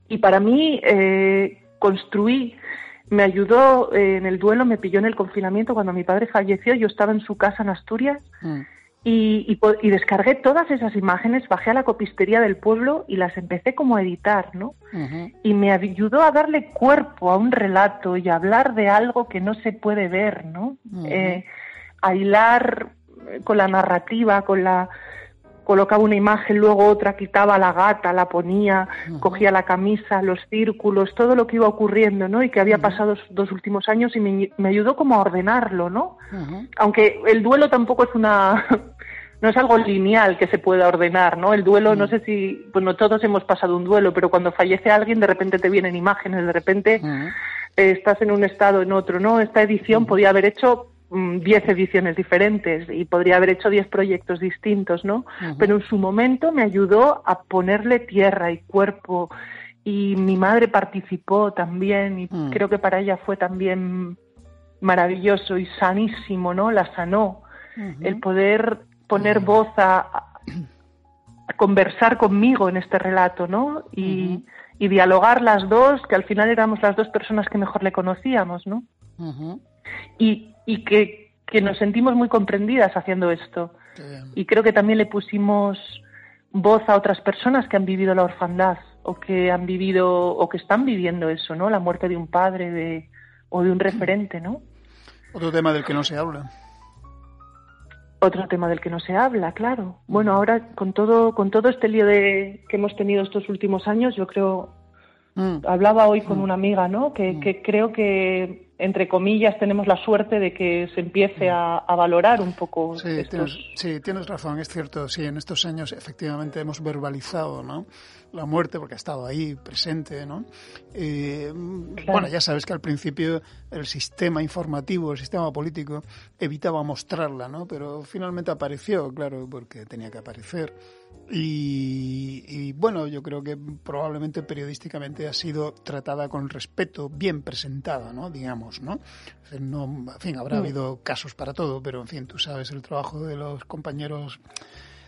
y para mí eh, construí me ayudó eh, en el duelo, me pilló en el confinamiento cuando mi padre falleció, yo estaba en su casa en Asturias mm. y, y, descargué todas esas imágenes, bajé a la copistería del pueblo y las empecé como a editar, ¿no? Y me ayudó a darle cuerpo a un relato y a hablar de algo que no se puede ver, ¿no? Eh, a hilar con la narrativa, con la colocaba una imagen, luego otra, quitaba la gata, la ponía, cogía la camisa, los círculos, todo lo que iba ocurriendo, ¿no? Y que había pasado dos últimos años y me, ayudó como a ordenarlo, ¿no? Aunque el duelo tampoco es una... no es algo lineal que se pueda ordenar, ¿no? El duelo, no sé si, bueno, todos hemos pasado un duelo, pero cuando fallece alguien, de repente te vienen imágenes, de repente estás en un estado, en otro, ¿no? Esta edición podía haber hecho 10 ediciones diferentes y podría haber hecho 10 proyectos distintos, ¿no? Pero en su momento me ayudó a ponerle tierra y cuerpo y mi madre participó también y mm. creo que para ella fue también maravilloso y sanísimo, ¿no? La sanó. El poder poner voz a, conversar conmigo en este relato, ¿no? Y, y, dialogar las dos, que al final éramos las dos personas que mejor le conocíamos, ¿no? Y y que, que nos sentimos muy comprendidas haciendo esto. Y creo que también le pusimos voz a otras personas que han vivido la orfandad o que han vivido o que están viviendo eso, ¿no? La muerte de un padre de, o de un referente, ¿no? Otro tema del que no se habla. Otro tema del que no se habla, claro. Bueno, ahora con todo con todo este lío de que hemos tenido estos últimos años, yo creo mm. hablaba hoy con mm. una amiga, ¿no? Que, mm. que creo que entre comillas, tenemos la suerte de que se empiece a, valorar un poco. Sí, tienes, sí, tienes razón, es cierto. Sí, en estos años efectivamente hemos verbalizado ¿no? la muerte porque ha estado ahí presente. ¿no? Eh, bueno, ya sabes que al principio el sistema informativo, el sistema político evitaba mostrarla, ¿no? pero finalmente apareció, claro, porque tenía que aparecer. Y, bueno, yo creo que probablemente periodísticamente ha sido tratada con respeto, bien presentada, ¿no? Digamos, ¿no? no en fin, habrá mm. habido casos para todo, pero en fin, tú sabes, el trabajo de los compañeros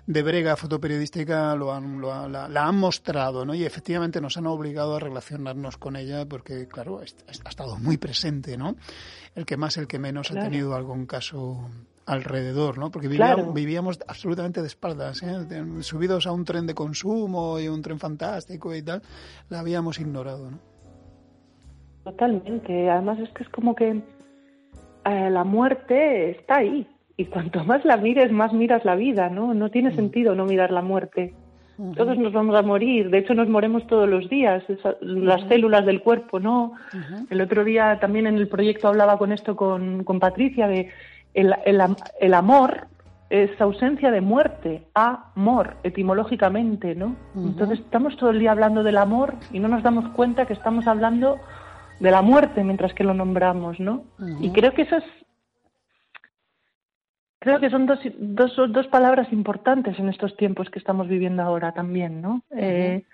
de brega fotoperiodística lo han, lo la, han mostrado, ¿no? Y efectivamente nos han obligado a relacionarnos con ella porque, claro, ha, estado muy presente, ¿no? El que más, el que menos ha tenido algún caso alrededor, ¿no? Porque vivíamos, absolutamente de espaldas, ¿eh? subidos a un tren de consumo y un tren fantástico y tal, la habíamos ignorado, ¿no? Totalmente. Además es que es como que eh, la muerte está ahí y cuanto más la mires, más miras la vida, ¿no? No tiene mm. sentido no mirar la muerte. Todos nos vamos a morir, de hecho nos moremos todos los días, las células del cuerpo, ¿no? El otro día también en el proyecto hablaba con esto con, con Patricia de el, el, amor es ausencia de muerte, amor, etimológicamente, ¿no? Entonces estamos todo el día hablando del amor y no nos damos cuenta que estamos hablando de la muerte mientras que lo nombramos, ¿no? Y creo que eso es creo que son dos, dos, dos palabras importantes en estos tiempos que estamos viviendo ahora también, ¿no? eh,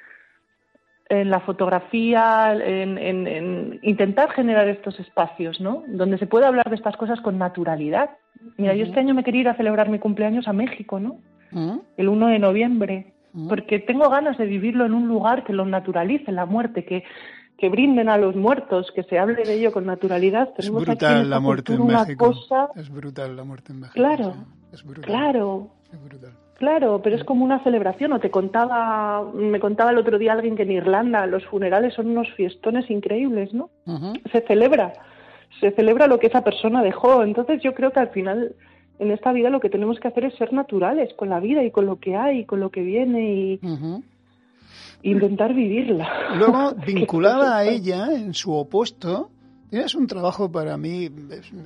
en la fotografía, en, en, en, intentar generar estos espacios, ¿no? Donde se pueda hablar de estas cosas con naturalidad. Mira, uh -huh. yo este año me quería ir a celebrar mi cumpleaños a México, ¿no? Uh -huh. El 1 de noviembre, porque tengo ganas de vivirlo en un lugar que lo naturalice, la muerte, que, que brinden a los muertos, que se hable de ello con naturalidad. Es Tenemos brutal aquí la muerte en México. Cosa... Es brutal la muerte en México. Claro, sí. es brutal. claro. Es brutal. Claro, pero es como una celebración. O te contaba, me contaba el otro día alguien que en Irlanda los funerales son unos fiestones increíbles, ¿no? Uh -huh. Se celebra, se celebra lo que esa persona dejó. Entonces yo creo que al final en esta vida lo que tenemos que hacer es ser naturales con la vida y con lo que hay, y con lo que viene y uh -huh. Intentar vivirla. Luego, vinculada a ella, en su opuesto, es un trabajo para mí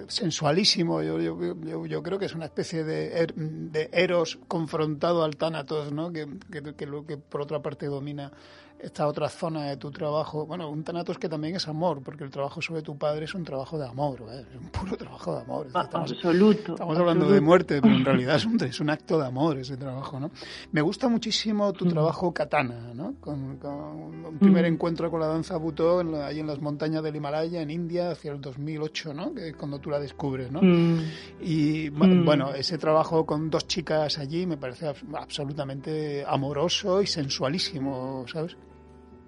sensualísimo. Yo, yo, yo, yo, creo que es una especie de, er, de eros confrontado al tánatos, ¿no? Que, que, que, lo que por otra parte domina esta otra zona de tu trabajo. Bueno, un tanatos que también es amor, porque el trabajo sobre tu padre es un trabajo de amor, ¿eh? es un puro trabajo de amor. Estamos, absoluto. Estamos hablando absoluto. de muerte, pero en realidad es un, es un, acto de amor ese trabajo, ¿no? Me gusta muchísimo tu mm. trabajo katana, ¿no? Con, con un primer mm. encuentro con la danza butó en la, ahí en las montañas del Himalaya, en India, hacia el 2008, ¿no? Que es cuando tú la descubres, ¿no? Mm. Y bueno, ese trabajo con dos chicas allí me parece absolutamente amoroso y sensualísimo, ¿sabes?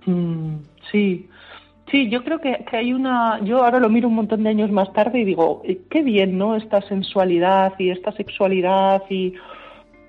Mm, sí, sí, yo creo que, que, hay una. Yo ahora lo miro un montón de años más tarde y digo, eh, qué bien, ¿no? Esta sensualidad y esta sexualidad y,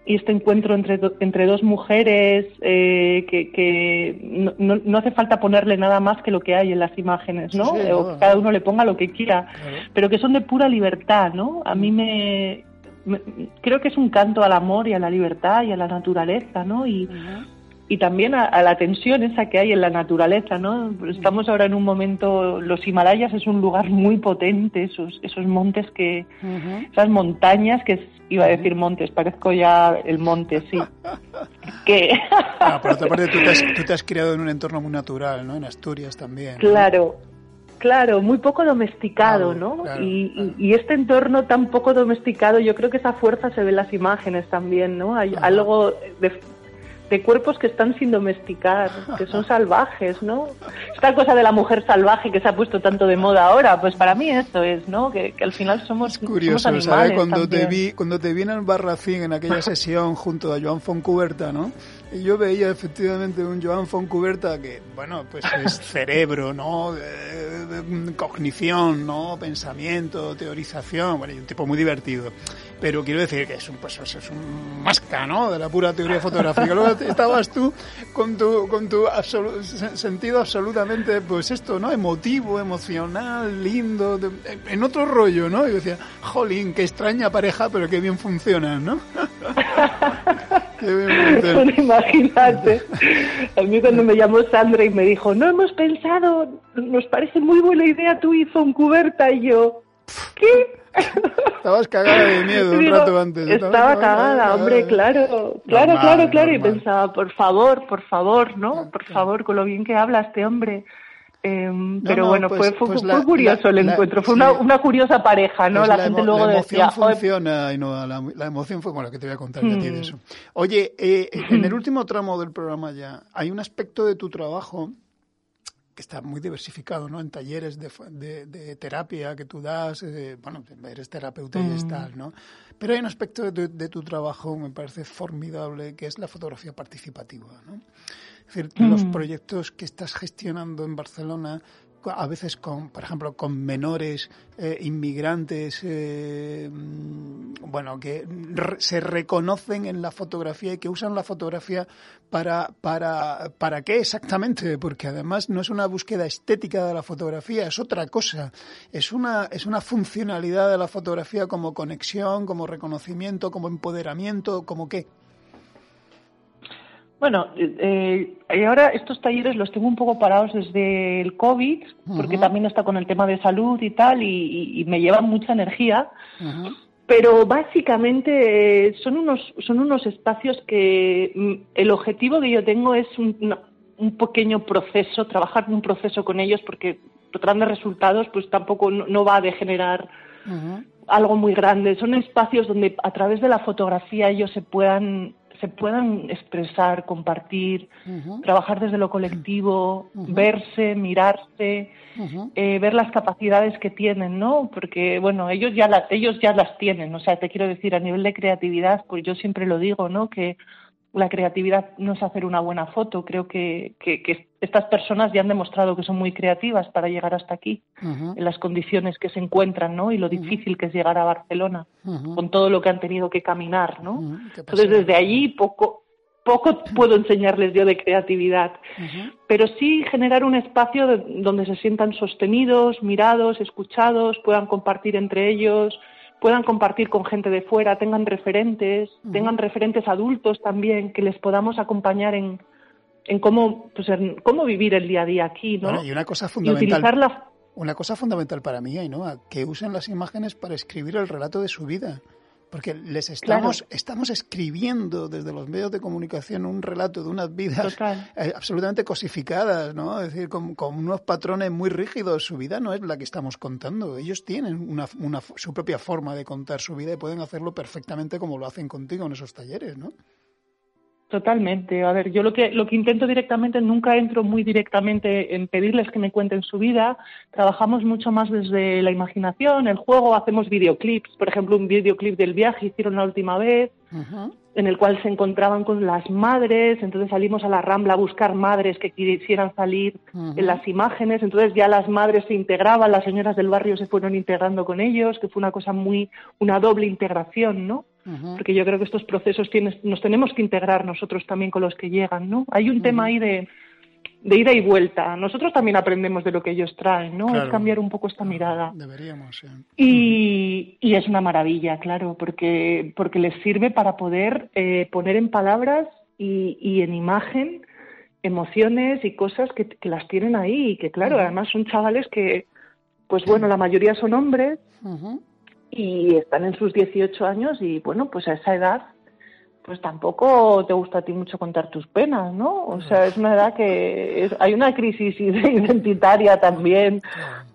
y este encuentro entre, do, entre dos mujeres eh, que, que no, no, no, hace falta ponerle nada más que lo que hay en las imágenes, ¿no? Sí, o que cada uno le ponga lo que quiera, claro. pero que son de pura libertad, ¿no? A mí me, me, creo que es un canto al amor y a la libertad y a la naturaleza, ¿no? Y, uh -huh y también a, a, la tensión esa que hay en la naturaleza, ¿no? Estamos ahora en un momento, los Himalayas es un lugar muy potente, esos, esos montes que, uh -huh. esas montañas que iba a decir montes, parezco ya el monte, sí. que... ah, por otra parte, tú te, has, tú te has criado en un entorno muy natural, ¿no? En Asturias también. ¿no? Claro, Claro, muy poco domesticado, claro, ¿no? Claro, y, claro. y, este entorno tan poco domesticado, yo creo que esa fuerza se ve en las imágenes también, ¿no? Hay Ajá. algo de, de cuerpos que están sin domesticar, que son salvajes, ¿no? Esta cosa de la mujer salvaje que se ha puesto tanto de moda ahora, pues para mí esto es, ¿no? Que, que al final somos, es curioso, somos animales ¿sabes? Cuando también. te vi, cuando te vi en el Barracín en aquella sesión junto a Joan Foncuberta, ¿no? Y yo veía efectivamente un Joan Foncuberta que, bueno, pues es cerebro, ¿no? De, cognición, ¿no? Pensamiento, teorización, bueno, y un tipo muy divertido pero quiero decir que es un, pues, es un masca, ¿no? De la pura teoría fotográfica. Luego estabas tú con tu, con tu absolu sentido absolutamente, pues esto, ¿no? Emotivo, emocional, lindo, de, en otro rollo, ¿no? Y yo decía, jolín, qué extraña pareja, pero qué bien funcionan, ¿no? qué bien funcionan. imagínate. A mí cuando me llamó Sandra y me dijo, no hemos pensado, nos parece muy buena idea tú y Foncuberta y yo, ¿qué? Estabas cagada de miedo un Digo, rato antes. Estaba, estaba cagada, cagada, hombre, claro. Claro, normal, claro, claro. Normal. Y pensaba, por favor, por favor, ¿no? Por favor, con lo bien que habla este hombre. Eh, no, pero no, bueno, pues, fue, pues fue, la, curioso la, el encuentro, fue sí. una, una, curiosa pareja, ¿no? Pues la, la, gente luego decía. La emoción funciona, y no, la, la, emoción fue, bueno, que te voy a contar mm. de eso. Oye, eh, en el último tramo del programa ya, hay un aspecto de tu trabajo que está muy diversificado, ¿no? En talleres de, de, de terapia que tú das, eh, bueno, eres terapeuta mm. y tal, ¿no? Pero hay un aspecto de, de, tu trabajo me parece formidable, que es la fotografía participativa, ¿no? Es decir, mm. los proyectos que estás gestionando en Barcelona a veces con, por ejemplo, con menores eh, inmigrantes, eh, bueno, que se reconocen en la fotografía y que usan la fotografía para, para, para qué exactamente, porque además no es una búsqueda estética de la fotografía, es otra cosa, es una, es una funcionalidad de la fotografía como conexión, como reconocimiento, como empoderamiento, como qué. Bueno, eh, y ahora estos talleres los tengo un poco parados desde el COVID, porque uh -huh. también está con el tema de salud y tal, y, y, y me llevan mucha energía. Uh -huh. pero básicamente eh, son unos son unos espacios que mm, el objetivo que yo tengo es un, un pequeño proceso, trabajar un proceso con ellos porque los grandes resultados pues tampoco no, va a degenerar algo muy grande. Son espacios donde a través de la fotografía ellos se puedan se puedan expresar, compartir, trabajar desde lo colectivo, verse, mirarse, eh, ver las capacidades que tienen, ¿no? Porque, bueno, ellos ya, ellos ya las tienen, o sea, te quiero decir, a nivel de creatividad, pues yo siempre lo digo, ¿no? Que la creatividad no es hacer una buena foto. Creo que, que, estas personas ya han demostrado que son muy creativas para llegar hasta aquí, en las condiciones que se encuentran, ¿no? Y lo difícil que es llegar a Barcelona, con todo lo que han tenido que caminar, ¿no? Entonces, desde allí poco, poco puedo enseñarles yo de creatividad, pero sí generar un espacio donde se sientan sostenidos, mirados, escuchados, puedan compartir entre ellos, puedan compartir con gente de fuera, tengan referentes, tengan referentes adultos también, que les podamos acompañar en, en cómo, pues cómo vivir el día a día aquí, ¿no? y una cosa fundamental. Una cosa fundamental para mí, ¿no? Que usen las imágenes para escribir el relato de su vida. Porque les estamos, estamos escribiendo desde los medios de comunicación un relato de unas vidas eh, absolutamente cosificadas, ¿no? Es decir, con, unos patrones muy rígidos. Su vida no es la que estamos contando. Ellos tienen una, una, su propia forma de contar su vida y pueden hacerlo perfectamente como lo hacen contigo en esos talleres, ¿no? Totalmente. A ver, yo lo que, lo que intento directamente, nunca entro muy directamente en pedirles que me cuenten su vida. Trabajamos mucho más desde la imaginación, el juego, hacemos videoclips. Por ejemplo, un videoclip del viaje hicieron la última vez, en el cual se encontraban con las madres. Entonces salimos a la Rambla a buscar madres que quisieran salir en las imágenes. Entonces ya las madres se integraban, las señoras del barrio se fueron integrando con ellos, que fue una cosa muy, una doble integración, ¿no? porque yo creo que estos procesos nos tenemos que integrar nosotros también con los que llegan, ¿no? Hay un tema ahí de, de ida y vuelta. Nosotros también aprendemos de lo que ellos traen, ¿no? Es cambiar un poco esta mirada. Deberíamos, y, y, es una maravilla, claro, porque, porque les sirve para poder eh, poner en palabras y, y, en imagen emociones y cosas que, que las tienen ahí y que, claro, además son chavales que, pues bueno, la mayoría son hombres y están en sus 18 años y bueno, pues a esa edad pues tampoco te gusta a ti mucho contar tus penas, ¿no? O sea, es una edad que hay una crisis identitaria también,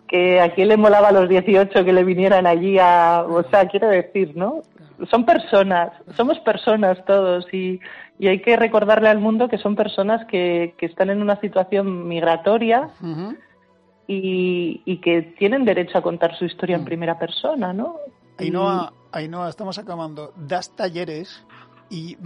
que a quién le molaba a los 18 que le vinieran allí a, o sea, quiero decir, ¿no? Son personas, somos personas todos y, y hay que recordarle al mundo que son personas que, que están en una situación migratoria y, que tienen derecho a contar su historia en mm. primera persona, ¿no? Ainhoa, estamos acabando. Das talleres y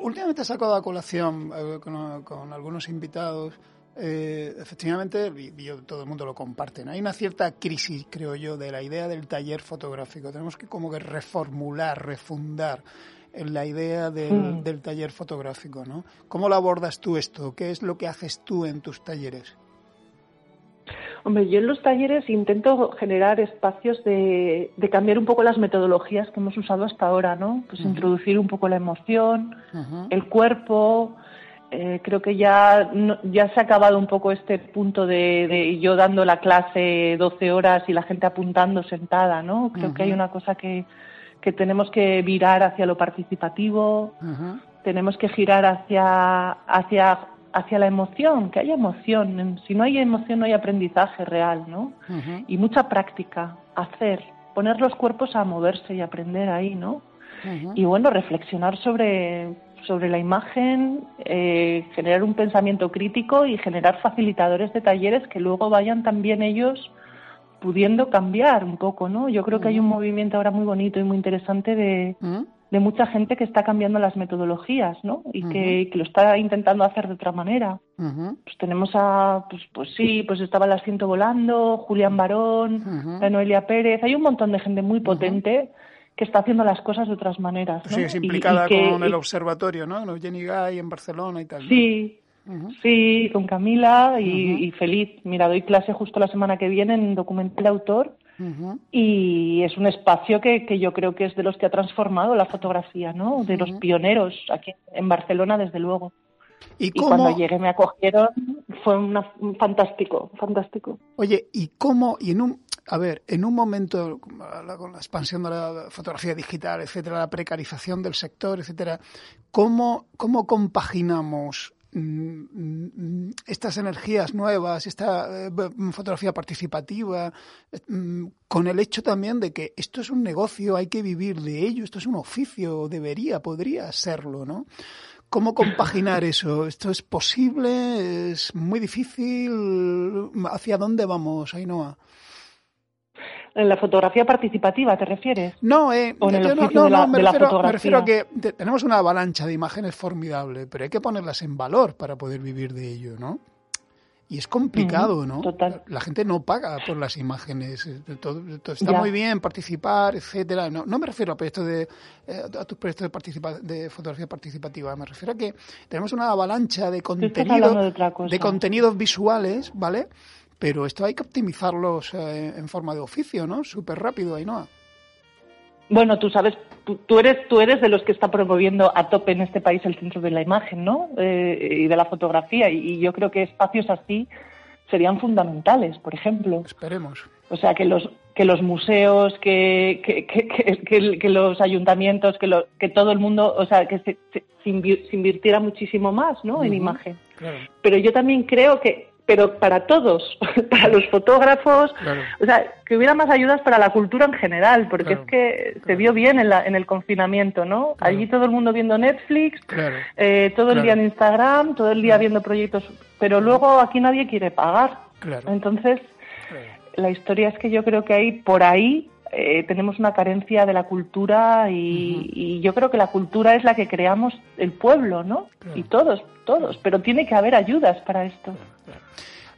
últimamente he sacado a colación eh, con, algunos invitados. Eh, efectivamente, y, todo el mundo lo comparte. Hay una cierta crisis, creo yo, de la idea del taller fotográfico. Tenemos que como que reformular, refundar la idea del, mm. del taller fotográfico, ¿no? ¿Cómo lo abordas tú esto? ¿Qué es lo que haces tú en tus talleres? Hombre, yo en los talleres intento generar espacios de, cambiar un poco las metodologías que hemos usado hasta ahora, ¿no? Pues introducir un poco la emoción, el cuerpo. Eh, creo que ya, ya se ha acabado un poco este punto de, yo dando la clase 12 horas y la gente apuntando sentada, ¿no? Creo que hay una cosa que, que tenemos que virar hacia lo participativo, tenemos que girar hacia, hacia hacia la emoción, que haya emoción. Si no hay emoción no hay aprendizaje real, ¿no? Y mucha práctica, hacer, poner los cuerpos a moverse y aprender ahí, ¿no? Y bueno, reflexionar sobre, sobre la imagen, eh, generar un pensamiento crítico y generar facilitadores de talleres que luego vayan también ellos pudiendo cambiar un poco, ¿no? Yo creo que hay un movimiento ahora muy bonito y muy interesante de, de mucha gente que está cambiando las metodologías, ¿no? Y que, lo está intentando hacer de otra manera. Pues tenemos a, pues, pues sí, pues estaba el asiento volando, Julián Barón, Noelia Pérez, hay un montón de gente muy potente que está haciendo las cosas de otras maneras. ¿no? Sí, es implicada con el observatorio, ¿no? Jenny Guy en Barcelona y tal. Sí, sí, con Camila y, y, feliz. Mira, doy clase justo la semana que viene en documental autor y es un espacio que, que, yo creo que es de los que ha transformado la fotografía, ¿no? De los pioneros aquí en Barcelona, desde luego. Y, cuando llegué me acogieron, fue una, fantástico, fantástico. Oye, ¿y cómo, y en un, a ver, en un momento con la expansión de la fotografía digital, etcétera, la precarización del sector, etcétera, ¿cómo, cómo compaginamos estas energías nuevas, esta eh, fotografía participativa, mm, con el hecho también de que esto es un negocio, hay que vivir de ello, esto es un oficio, debería, podría serlo, ¿no? ¿Cómo compaginar eso? ¿Esto es posible? ¿Es muy difícil? ¿Hacia dónde vamos, Ainhoa? ¿En la fotografía participativa te refieres? No, eh, ¿O en el no, no, de la, no, me, de la refiero, me fotografía? refiero a que te- tenemos una avalancha de imágenes formidable, pero hay que ponerlas en valor para poder vivir de ello, ¿no? Y es complicado, ¿no? total. La gente no paga por las imágenes. Todo, todo está Ya. muy bien participar, etcétera. No, no me refiero a proyectos de eh, a tus proyectos de, participa- de fotografía participativa. Me refiero a que tenemos una avalancha de estás contenido, hablando de otra cosa. de contenidos visuales, ¿vale? Pero esto hay que optimizarlos eh, en forma de oficio, ¿no? Súper rápido, Ainhoa. Bueno, tú sabes, tú, tú eres tú eres de los que está promoviendo a tope en este país el centro de la imagen, ¿no? Eh, y de la fotografía. Y, y yo creo que espacios así serían fundamentales, por ejemplo. Esperemos. O sea, que los que los museos, que, que, que, que- los ayuntamientos, que, lo- que todo el mundo, o sea, que se, se- se invi- se invirtiera muchísimo más, ¿no? En imagen. Claro, Pero yo también creo que, pero para todos, para los fotógrafos, claro. o sea, que hubiera más ayudas para la cultura en general, porque Claro, es que se claro. vio bien en, la, en el confinamiento, ¿no? Allí todo el mundo viendo Netflix, eh, todo el día en Instagram, todo el día viendo proyectos, pero luego aquí nadie quiere pagar. Entonces, la historia es que yo creo que ahí, por ahí, eh, tenemos una carencia de la cultura y, y yo creo que la cultura es la que creamos el pueblo, ¿no? Claro. Y todos, todos, pero tiene que haber ayudas para esto.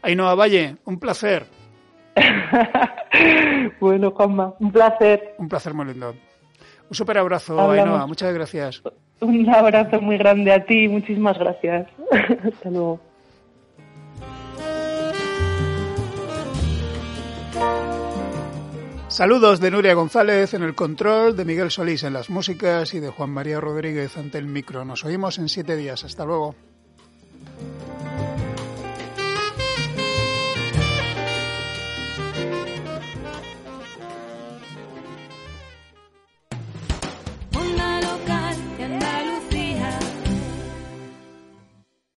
Ainhoa Valle, un placer. bueno, Juanma, un placer. Un placer muy lindo. Un super abrazo. Ainhoa. Muchas gracias. Un abrazo muy grande a ti muchísimas gracias. Hasta luego. Saludos de Nuria González en el control, de Miguel Solís en las músicas y de Juan María Rodríguez ante el micro. Nos oímos en siete días. Hasta luego.